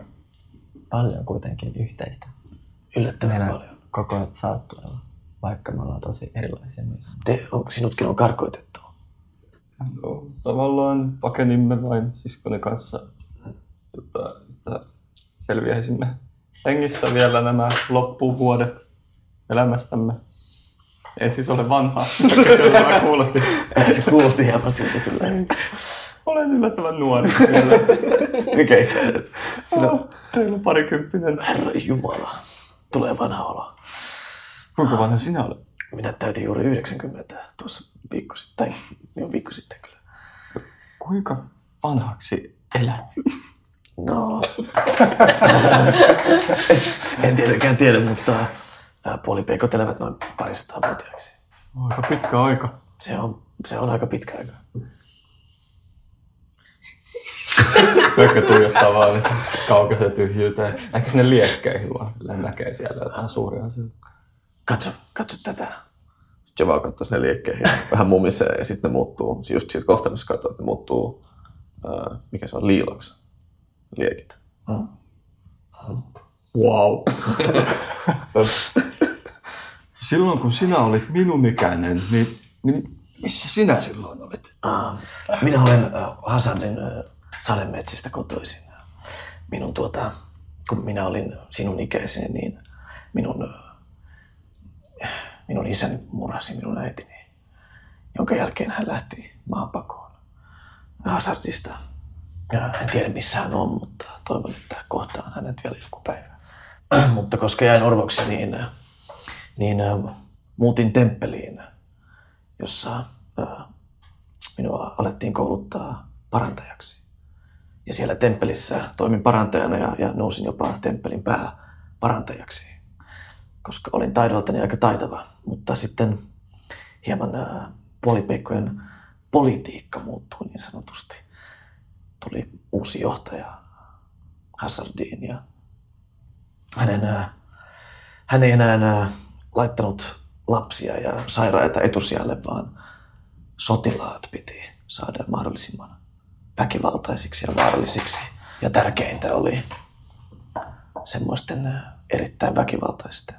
Speaker 7: paljon kuitenkin yhteistä.
Speaker 8: Yllättävän
Speaker 7: Meillä
Speaker 8: paljon.
Speaker 7: koko saattuella, vaikka me ollaan tosi erilaisia myös.
Speaker 8: Te, on, sinutkin on karkoitettu.
Speaker 9: No, tavallaan pakenimme vain siskoni kanssa, jotta, jotta selviäisimme hengissä vielä nämä loppuvuodet elämästämme. En siis ole vanha. Se kuulosti.
Speaker 8: Se kuulosti hieman siltä kyllä.
Speaker 9: Olen yllättävän nuori.
Speaker 8: Mikä ikäinen?
Speaker 9: Sinä reilu parikymppinen.
Speaker 8: Herra Jumala. Tulee vanha olo.
Speaker 9: Kuinka vanha sinä olet?
Speaker 8: Minä täytin juuri 90 tuossa viikko sitten. Tai jo viikko sitten kyllä.
Speaker 9: Kuinka vanhaksi elät?
Speaker 8: No. en tietenkään tiedä, mutta puolipeikot elävät noin paristaa vuotiaiksi.
Speaker 9: Aika pitkä aika.
Speaker 8: Se on, se on aika pitkä aika.
Speaker 9: Pökkö tuijottaa vaan nyt kaukaiseen tyhjyyteen. Ehkä sinne liekkeihin vaan. Näkee siellä jotain suuria asioita.
Speaker 8: Katso, katso tätä.
Speaker 11: Java katsoo sinne liekkeihin, vähän mumisee ja sitten ne muuttuu, siis just siitä kohtaamista katsoo, että ne muuttuu, ää, mikä se on, liekit.
Speaker 9: Wow. silloin kun sinä olit minun ikäinen, niin, niin missä sinä silloin olit?
Speaker 8: Ah, minä olen äh, Hazardin äh, sademetsistä kotoisin. Minun tuota, kun minä olin sinun ikäiseni, niin minun, äh, minun isäni murhasi minun äitini, jonka jälkeen hän lähti maanpakoon Hazardista. Ja en tiedä missä hän on, mutta toivon, että kohtaan hänet vielä joku päivä. mutta koska jäin orvoksi, niin, niin äh, muutin temppeliin, jossa äh, minua alettiin kouluttaa parantajaksi. Ja siellä temppelissä toimin parantajana ja, ja nousin jopa temppelin pääparantajaksi, koska olin taidoltani aika taitava. Mutta sitten hieman äh, puolipeikkojen politiikka muuttui niin sanotusti. Tuli uusi johtaja Hazardiin ja hänen, äh, hän ei enää äh, laittanut lapsia ja sairaita etusijalle, vaan sotilaat piti saada mahdollisimman väkivaltaisiksi ja vaarallisiksi. Ja tärkeintä oli semmoisten äh, erittäin väkivaltaisten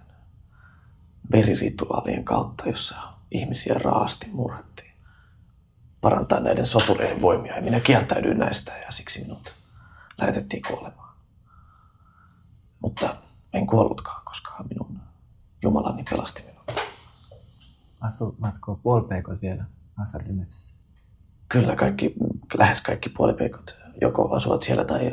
Speaker 8: verirituaalien kautta, jossa ihmisiä raasti murhattiin. Parantaa näiden sotureiden voimia ja minä kieltäydyin näistä ja siksi minut lähetettiin kuolemaan. Mutta en kuollutkaan, koska minun Jumalani pelasti minut.
Speaker 7: Asuvatko puolipeikot vielä Hazardin metsässä?
Speaker 8: Kyllä kaikki, lähes kaikki puolipeikot joko asuvat siellä tai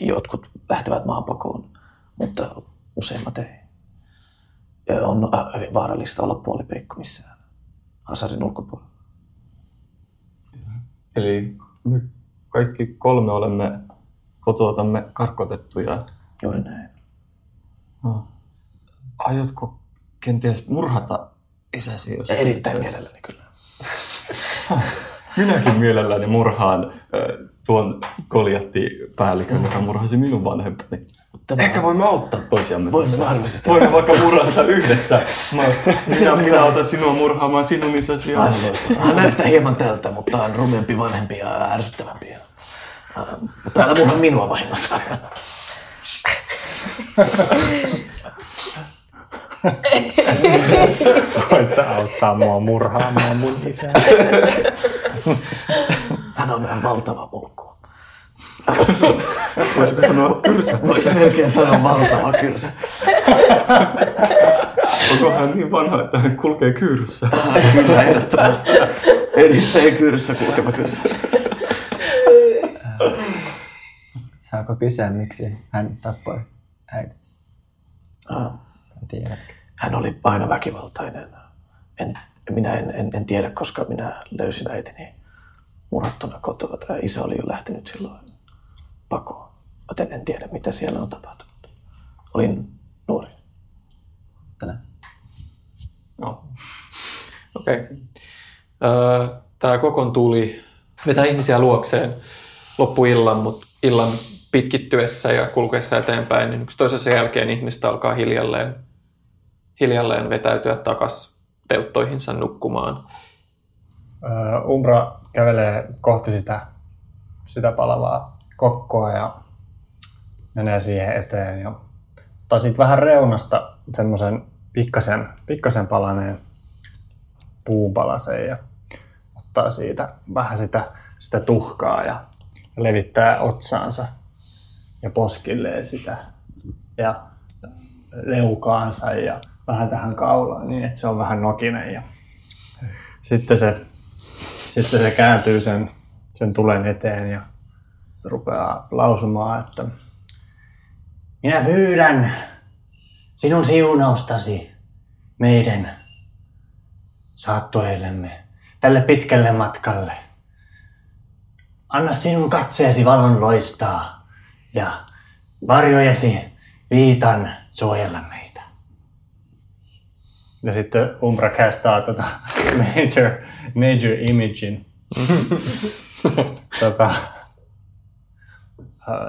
Speaker 8: jotkut lähtevät maanpakoon, mutta useimmat ei. Ja on hyvin vaarallista olla puolipeikko missään Hazardin ulkopuolella.
Speaker 9: Eli me kaikki kolme olemme kototamme karkotettuja.
Speaker 8: Juuri näin.
Speaker 9: No. Aiotko kenties murhata isäsi? Jos
Speaker 8: erittäin mielelläni kyllä.
Speaker 9: Minäkin mielelläni murhaan tuon Goliatti-päällikön, joka murhasi minun vanhempani.
Speaker 8: Tämä-
Speaker 9: Ehkä voimme auttaa toisiamme.
Speaker 8: Voimme mahdollisesti.
Speaker 9: Voimme vaikka murhata yhdessä. Mä, minä,
Speaker 8: on
Speaker 9: minä autan sinua murhaamaan sinun isäsi.
Speaker 8: Aivan. Hän näyttää hieman tältä, mutta on rumempi, vanhempi ja ärsyttävämpi. Ja, äh, mutta älä murha minua vahingossa.
Speaker 4: Voit sä auttaa mua murhaamaan mun isää?
Speaker 8: Hän on valtava mulkku.
Speaker 9: Voisiko sanoa kyrsä?
Speaker 8: Voisi melkein sanoa valtava kyrsä.
Speaker 9: Onko hän niin vanha, että hän kulkee kyyryssä?
Speaker 8: Kyllä, ehdottomasti. Erittäin kyrsä kulkeva kyrsä.
Speaker 7: Saako kysyä, miksi hän tappoi äitinsä?
Speaker 8: Ah,
Speaker 7: Tiedätkö?
Speaker 8: Hän oli aina väkivaltainen. En, minä en, en, en tiedä, koska minä löysin äitini murhattuna kotoa. Tai isä oli jo lähtenyt silloin pakoon. Joten en tiedä, mitä siellä on tapahtunut. Olin nuori.
Speaker 7: Tänään.
Speaker 2: No. Okei. Okay. Tämä kokon tuli vetää ihmisiä luokseen loppuillan, mutta illan pitkittyessä ja kulkeessa eteenpäin, niin yksi toisensa jälkeen ihmistä alkaa hiljalleen, hiljalleen vetäytyä takaisin telttoihinsa nukkumaan.
Speaker 4: Umbra kävelee kohti sitä, sitä palavaa kokkoa ja menee siihen eteen ja ottaa siitä vähän reunasta semmoisen pikkasen, pikkasen palaneen puunpalasen ja ottaa siitä vähän sitä, sitä tuhkaa ja levittää otsaansa ja poskilleen sitä ja leukaansa ja vähän tähän kaulaan niin, että se on vähän nokinen. Ja sitten se, sitten se kääntyy sen, sen tulen eteen ja rupeaa lausumaan, että minä pyydän sinun siunaustasi meidän saattoillemme tälle pitkälle matkalle. Anna sinun katseesi valon loistaa ja varjojesi viitan suojella meitä. Ja sitten Umbra kästää tota Major, major Imaging. tota,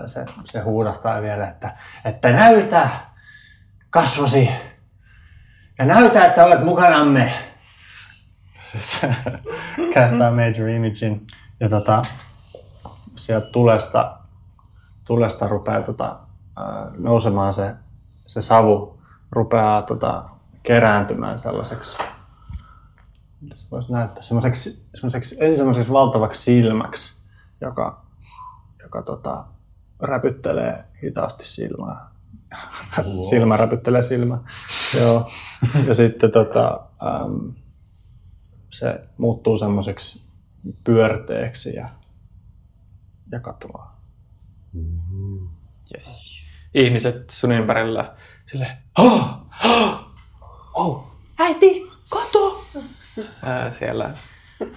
Speaker 4: se, se huudahtaa vielä, että, että näytä kasvosi ja näytä, että olet mukanamme. Kästää Major Imaging ja tota, sieltä tulesta, tulesta rupeaa tota, nousemaan se, se savu, rupeaa tota, kerääntymään sellaiseksi, se voisi näyttää, semmoiseksi, semmoiseksi, ensin semmoiseksi valtavaksi silmäksi, joka, joka tota, räpyttelee hitaasti silmää. Wow. Silmä räpyttelee silmää. Joo. Ja sitten tota, äm, se muuttuu semmoiseksi pyörteeksi ja, ja katoaa.
Speaker 2: Yes. Ihmiset sun ympärillä sille, oh, oh, oh, äiti, kato! Ää, siellä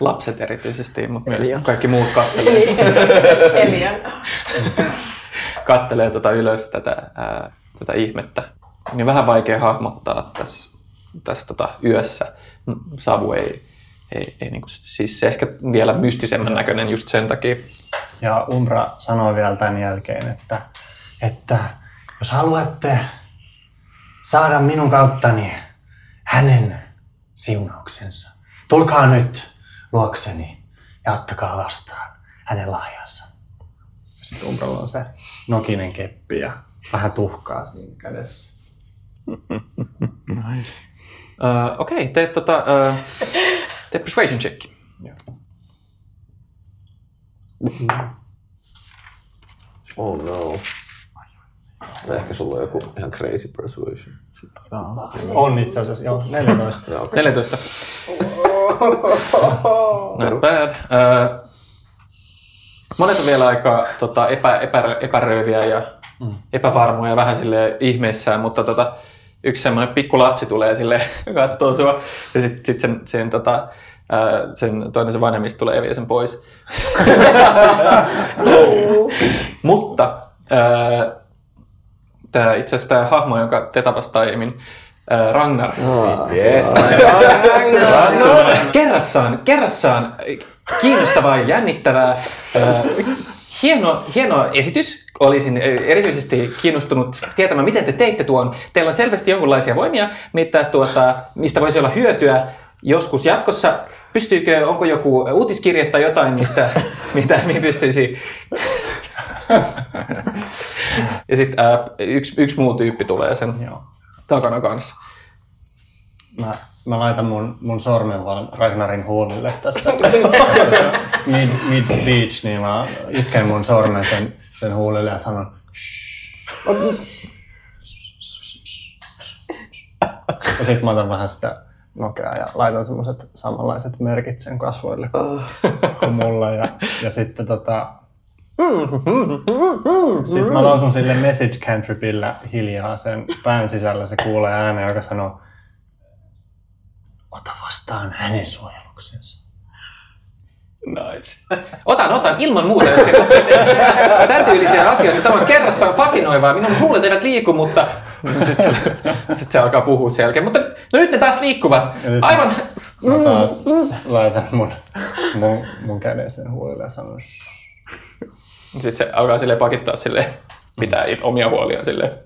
Speaker 2: lapset erityisesti, mutta myös kaikki muut kattelee,
Speaker 5: Elian.
Speaker 2: Kattelee tota ylös tätä, ää, tätä ihmettä. Niin vähän vaikea hahmottaa tässä, tässä tota yössä. Savu ei, ei, ei niinku, siis se ehkä vielä mystisemmän näköinen just sen takia.
Speaker 4: Ja Umbra sanoi vielä tämän jälkeen, että, että jos haluatte saada minun kauttani hänen siunauksensa, tulkaa nyt luokseni ja ottakaa vastaan hänen lahjansa. Sitten Umbralla on se nokinen keppi ja vähän tuhkaa siinä kädessä.
Speaker 2: Uh, Okei, okay, tee, tota, uh, tee persuasion check.
Speaker 8: Oh no. Tai ehkä sulla on joku ihan crazy persuasion.
Speaker 4: On itse asiassa, joo, 14.
Speaker 8: Joo, okay.
Speaker 2: 14. Not bad. Uh, monet on vielä aika tota, epä, epä, epäröiviä ja mm. epävarmoja ja vähän sille ihmeissään, mutta tota, yksi semmoinen pikku lapsi tulee sille katsoo sua ja sitten sit sen, sen, tota, ää, sen toinen se vanhemmista tulee ja vie sen pois. mutta tämä itse asiassa tämä hahmo, jonka te tapasitte aiemmin, ää, Ragnar,
Speaker 8: Yes.
Speaker 2: kerrassaan, kerrassaan kiinnostavaa ja jännittävää. Ää, Hieno, hieno esitys. Olisin erityisesti kiinnostunut tietämään, miten te teitte tuon. Teillä on selvästi jonkinlaisia voimia, mitä, tuota, mistä voisi olla hyötyä joskus jatkossa. Pystyykö, onko joku uutiskirje tai jotain, mistä, mitä, mihin pystyisi... ja sitten yksi, yksi muu tyyppi tulee sen
Speaker 4: Joo.
Speaker 2: takana kanssa.
Speaker 4: Mä, mä laitan mun, mun sormen vaan Ragnarin huulille tässä mid, mid speech, niin mä isken mun sormen sen, sen huulille ja sanon Ja sit mä otan vähän sitä nokeaa ja laitan semmoset samanlaiset merkit sen kasvoille kuin mulla. Ja, ja sitten tota... Sitten mä lausun sille message cantripillä hiljaa sen pään sisällä. Se kuulee äänen, joka sanoo Ota vastaan hänen suojeluksensa. Nice.
Speaker 2: Otan, otan, ilman muuta. Jos Tämän tyylisiä asioita. Tämä on kerrassaan fasinoivaa. Minun huulet eivät liiku, mutta sitten se, sit se alkaa puhua sen jälkeen. Mutta no nyt ne taas liikkuvat. Aivan.
Speaker 4: Mä taas laitan mun, mun, mun käden sen huolille ja sanon.
Speaker 2: Sitten se alkaa sille pakittaa sille pitää it- omia huoliaan sille.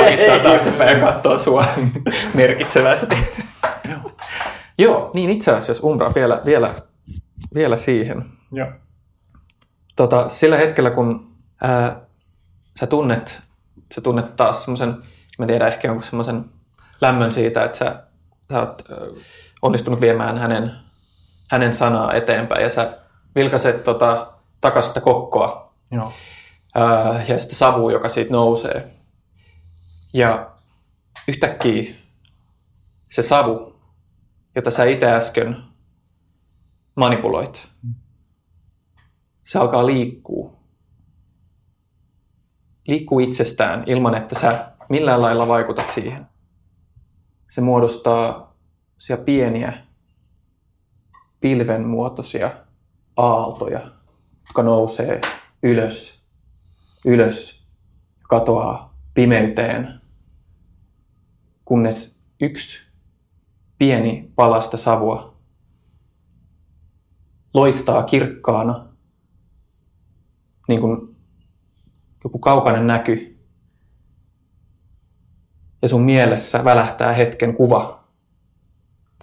Speaker 2: Pakittaa taaksepäin ja katsoo sua merkitsevästi. Joo, niin itse asiassa Umbra vielä, vielä, vielä siihen.
Speaker 4: Joo.
Speaker 2: tota, sillä hetkellä, kun ää, sä tunnet, sä tunnet taas semmoisen, mä tiedän ehkä jonkun semmoisen lämmön siitä, että sä, sä oot ää, onnistunut viemään hänen, hänen sanaa eteenpäin ja sä vilkaiset tota, takas sitä kokkoa
Speaker 4: Joo.
Speaker 2: ää, ja sitä savua, joka siitä nousee. Ja yhtäkkiä se savu, jota sä itse äsken manipuloit, se alkaa liikkuu. Liikkuu itsestään ilman, että sä millään lailla vaikutat siihen. Se muodostaa siellä pieniä pilven muotoisia aaltoja, jotka nousee ylös, ylös, katoaa pimeyteen, kunnes yksi pieni palasta savua loistaa kirkkaana, niin kuin joku kaukainen näky. Ja sun mielessä välähtää hetken kuva.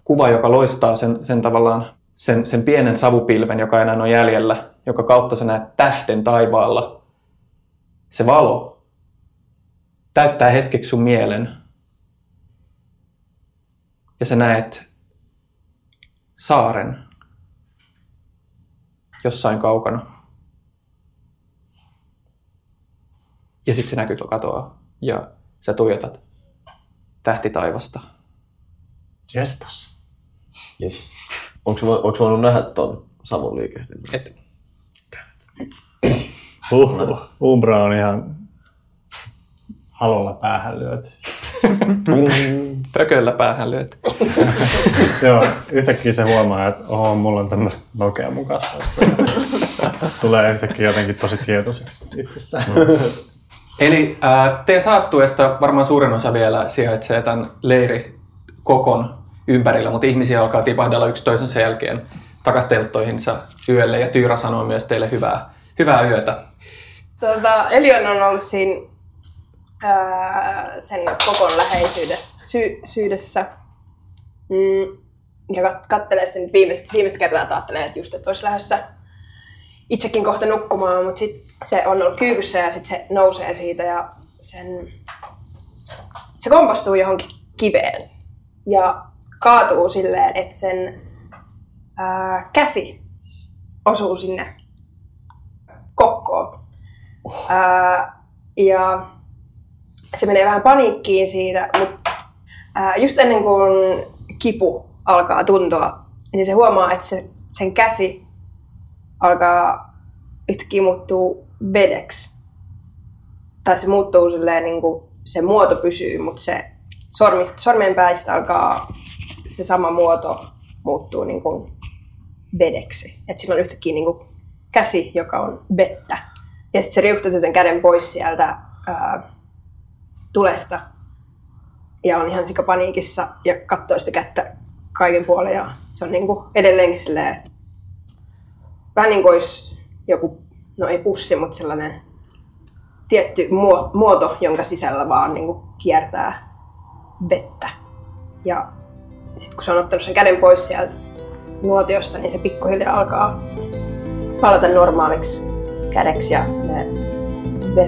Speaker 2: Kuva, joka loistaa sen, sen tavallaan sen, sen pienen savupilven, joka enää on jäljellä, joka kautta sä näet tähten taivaalla. Se valo täyttää hetkeksi sun mielen. Ja sä näet saaren jossain kaukana. Ja sitten se näkyy katoaa ja sä tuijotat tähti taivasta.
Speaker 4: Jestas.
Speaker 8: Yes. Onko, onko voinut nähdä ton savun liikehdin?
Speaker 2: Et
Speaker 4: Huhhuh. Umbra on ihan halolla päähän lyöty.
Speaker 2: pököllä päähän lyöt.
Speaker 4: Joo, yhtäkkiä se huomaa, että oho, mulla on tämmöistä nokea mun kasvoissa. Tulee yhtäkkiä jotenkin tosi tietoiseksi itsestään.
Speaker 2: Eli ää, teidän saattuesta varmaan suurin osa vielä sijaitsee tämän leiri kokon ympärillä, mutta ihmisiä alkaa tipahdella yksi toisensa jälkeen takaisin telttoihinsa yölle ja Tyyra sanoo myös teille hyvää, hyvää yötä.
Speaker 5: Tota, Elion on ollut siinä ää, sen kokon läheisyydessä sy- syydessä. Mm, ja kat- kattelee sitten nyt viimeistä, viimeistä kertaa, että ajattelee, että just, että olisi lähdössä itsekin kohta nukkumaan, mutta sitten se on ollut kyykyssä ja sitten se nousee siitä ja sen, se kompastuu johonkin kiveen ja kaatuu silleen, että sen ää, käsi osuu sinne kokkoon. Ää, ja se menee vähän paniikkiin siitä, mutta ää, just ennen kuin kipu alkaa tuntua, niin se huomaa, että se, sen käsi alkaa yhtäkkiä muuttuu vedeksi. Tai se muuttuu silleen, niin kuin se muoto pysyy, mutta se sormi, sormen päistä alkaa se sama muoto muuttuu niin kuin vedeksi. Että sillä on yhtäkkiä niin kuin käsi, joka on vettä. Ja sitten se riuhtaa sen käden pois sieltä ää, tulesta. Ja on ihan sika paniikissa ja katsoo sitä kättä kaiken puolen. Ja se on niin kuin edelleenkin silleen, vähän niin kuin olisi joku, no ei pussi, mutta sellainen tietty muo- muoto, jonka sisällä vaan niin kuin kiertää vettä. Ja sitten kun se on ottanut sen käden pois sieltä nuotiosta, niin se pikkuhiljaa alkaa palata normaaliksi kädeksi ja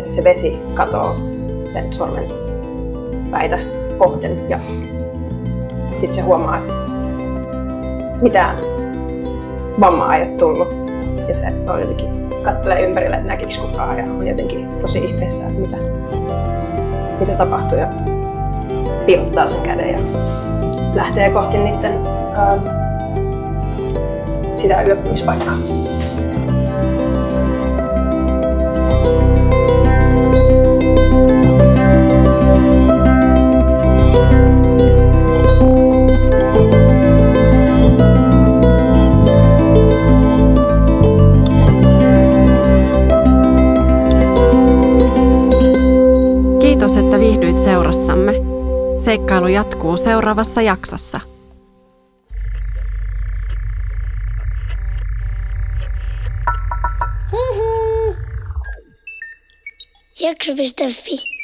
Speaker 5: se vesi katoo sen sormen päitä kohden. Ja sitten se huomaa, että mitään vammaa ei ole tullut. Ja se on jotenkin kattelee ympärille, että näkikö kukaan ja on jotenkin tosi ihmeessä, että mitä, mitä tapahtui. Ja piilottaa sen käden ja lähtee kohti niiden ähm, sitä yöpymispaikkaa.
Speaker 1: Viihdyit seurassamme. Seikkailu jatkuu seuraavassa jaksossa.
Speaker 12: Jakso.fi